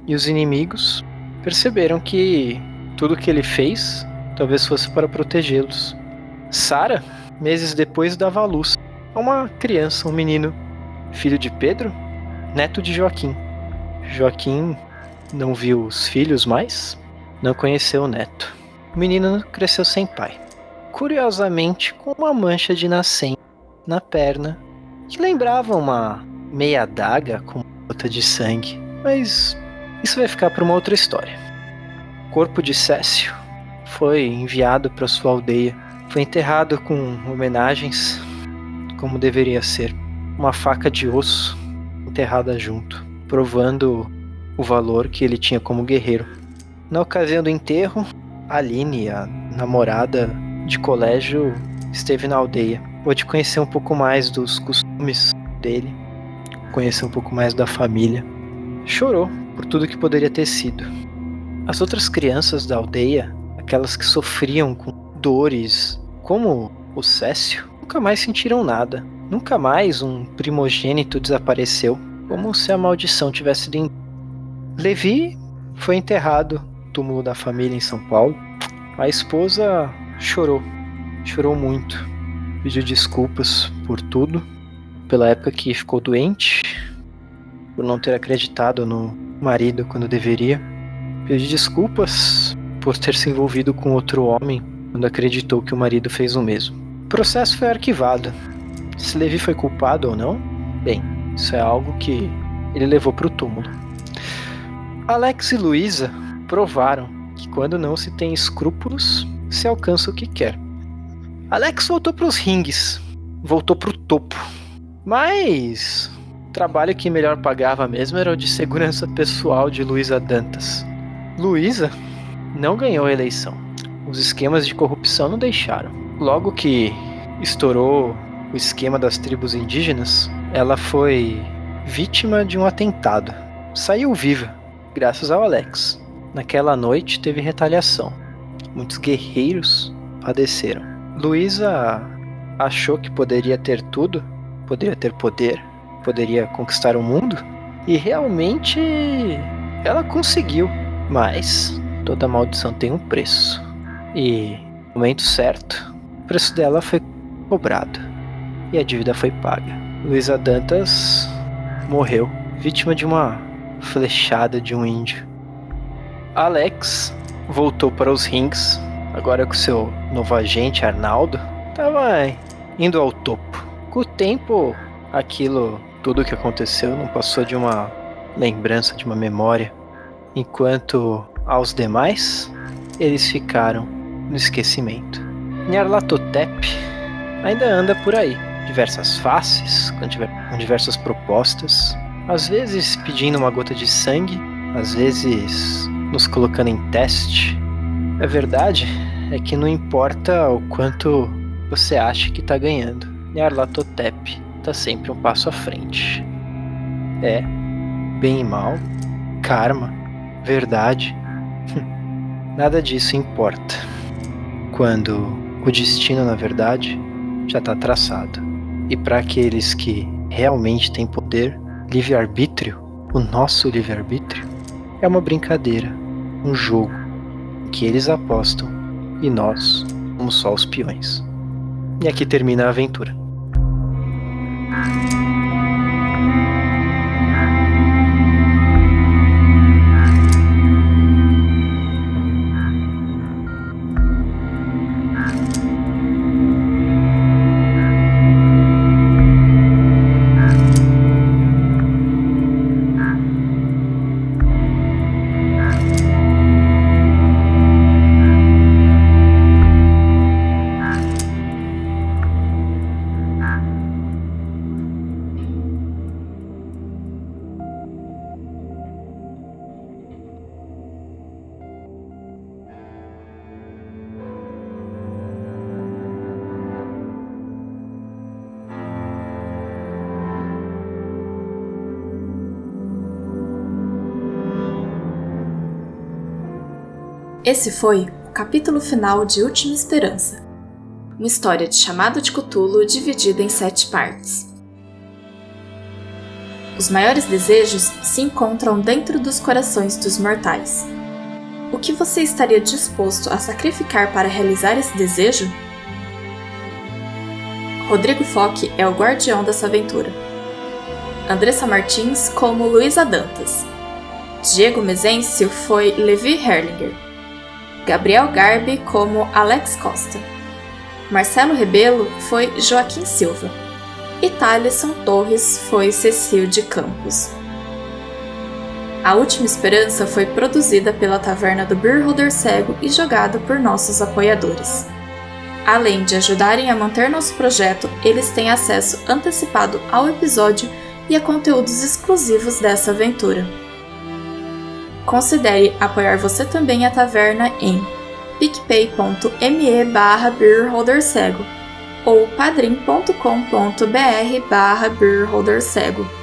E os inimigos perceberam que tudo que ele fez talvez fosse para protegê-los. Sara, meses depois, dava à luz a uma criança, um menino, filho de Pedro, neto de Joaquim. Joaquim não viu os filhos mais, não conheceu o neto. O menino cresceu sem pai. Curiosamente, com uma mancha de nascente na perna, que lembrava uma meia adaga com gota de sangue. Mas isso vai ficar para uma outra história. O corpo de Cécio foi enviado para sua aldeia. Foi enterrado com homenagens, como deveria ser. Uma faca de osso enterrada junto, provando o valor que ele tinha como guerreiro. Na ocasião do enterro, Aline, a namorada de colégio, esteve na aldeia. Pôde conhecer um pouco mais dos costumes dele, conhecer um pouco mais da família. Chorou por tudo que poderia ter sido. As outras crianças da aldeia, aquelas que sofriam com dores, como o Cécio, nunca mais sentiram nada. Nunca mais um primogênito desapareceu, como se a maldição tivesse sido. Em... Levi foi enterrado no túmulo da família em São Paulo. A esposa chorou, chorou muito, pediu desculpas por tudo, pela época que ficou doente, por não ter acreditado no marido quando deveria. Pediu desculpas por ter se envolvido com outro homem quando acreditou que o marido fez o mesmo. O processo foi arquivado. Se Levi foi culpado ou não, bem, isso é algo que ele levou para o túmulo. Alex e Luísa provaram que quando não se tem escrúpulos, se alcança o que quer. Alex voltou para os ringues, voltou para o topo, mas o trabalho que melhor pagava mesmo era o de segurança pessoal de Luísa Dantas. Luísa não ganhou a eleição. Os esquemas de corrupção não deixaram. Logo que estourou o esquema das tribos indígenas, ela foi vítima de um atentado. Saiu viva, graças ao Alex. Naquela noite teve retaliação. Muitos guerreiros padeceram. Luísa achou que poderia ter tudo, poderia ter poder, poderia conquistar o mundo. E realmente ela conseguiu. Mas toda maldição tem um preço. E no momento certo, o preço dela foi cobrado. E a dívida foi paga. Luísa Dantas morreu, vítima de uma flechada de um índio. Alex voltou para os rings, agora com seu novo agente Arnaldo, estava indo ao topo. Com o tempo, aquilo tudo o que aconteceu não passou de uma lembrança, de uma memória, enquanto aos demais eles ficaram no esquecimento. Nyarlathotep ainda anda por aí, diversas faces, com diversas propostas, às vezes pedindo uma gota de sangue, às vezes nos colocando em teste. A verdade é que não importa o quanto você acha que está ganhando, Nyarlathotep tá sempre um passo à frente. É, bem e mal, karma, verdade, (laughs) nada disso importa. Quando o destino, na verdade, já está traçado. E para aqueles que realmente têm poder, livre-arbítrio, o nosso livre-arbítrio, é uma brincadeira, um jogo que eles apostam e nós somos só os peões. E aqui termina a aventura. Ah. Esse foi o capítulo final de Última Esperança, uma história de chamado de Cthulhu dividida em sete partes. Os maiores desejos se encontram dentro dos corações dos mortais. O que você estaria disposto a sacrificar para realizar esse desejo? Rodrigo Foque é o guardião dessa aventura. Andressa Martins como Luísa Dantas. Diego Mezencio foi Levi Herlinger. Gabriel Garbi como Alex Costa. Marcelo Rebelo foi Joaquim Silva. E Thaleson Torres foi Cecil de Campos. A Última Esperança foi produzida pela Taverna do Beer Holder Cego e jogada por nossos apoiadores. Além de ajudarem a manter nosso projeto, eles têm acesso antecipado ao episódio e a conteúdos exclusivos dessa aventura. Considere apoiar você também a taverna em picpay.me barra ou padrim.com.br barra beerholdercego.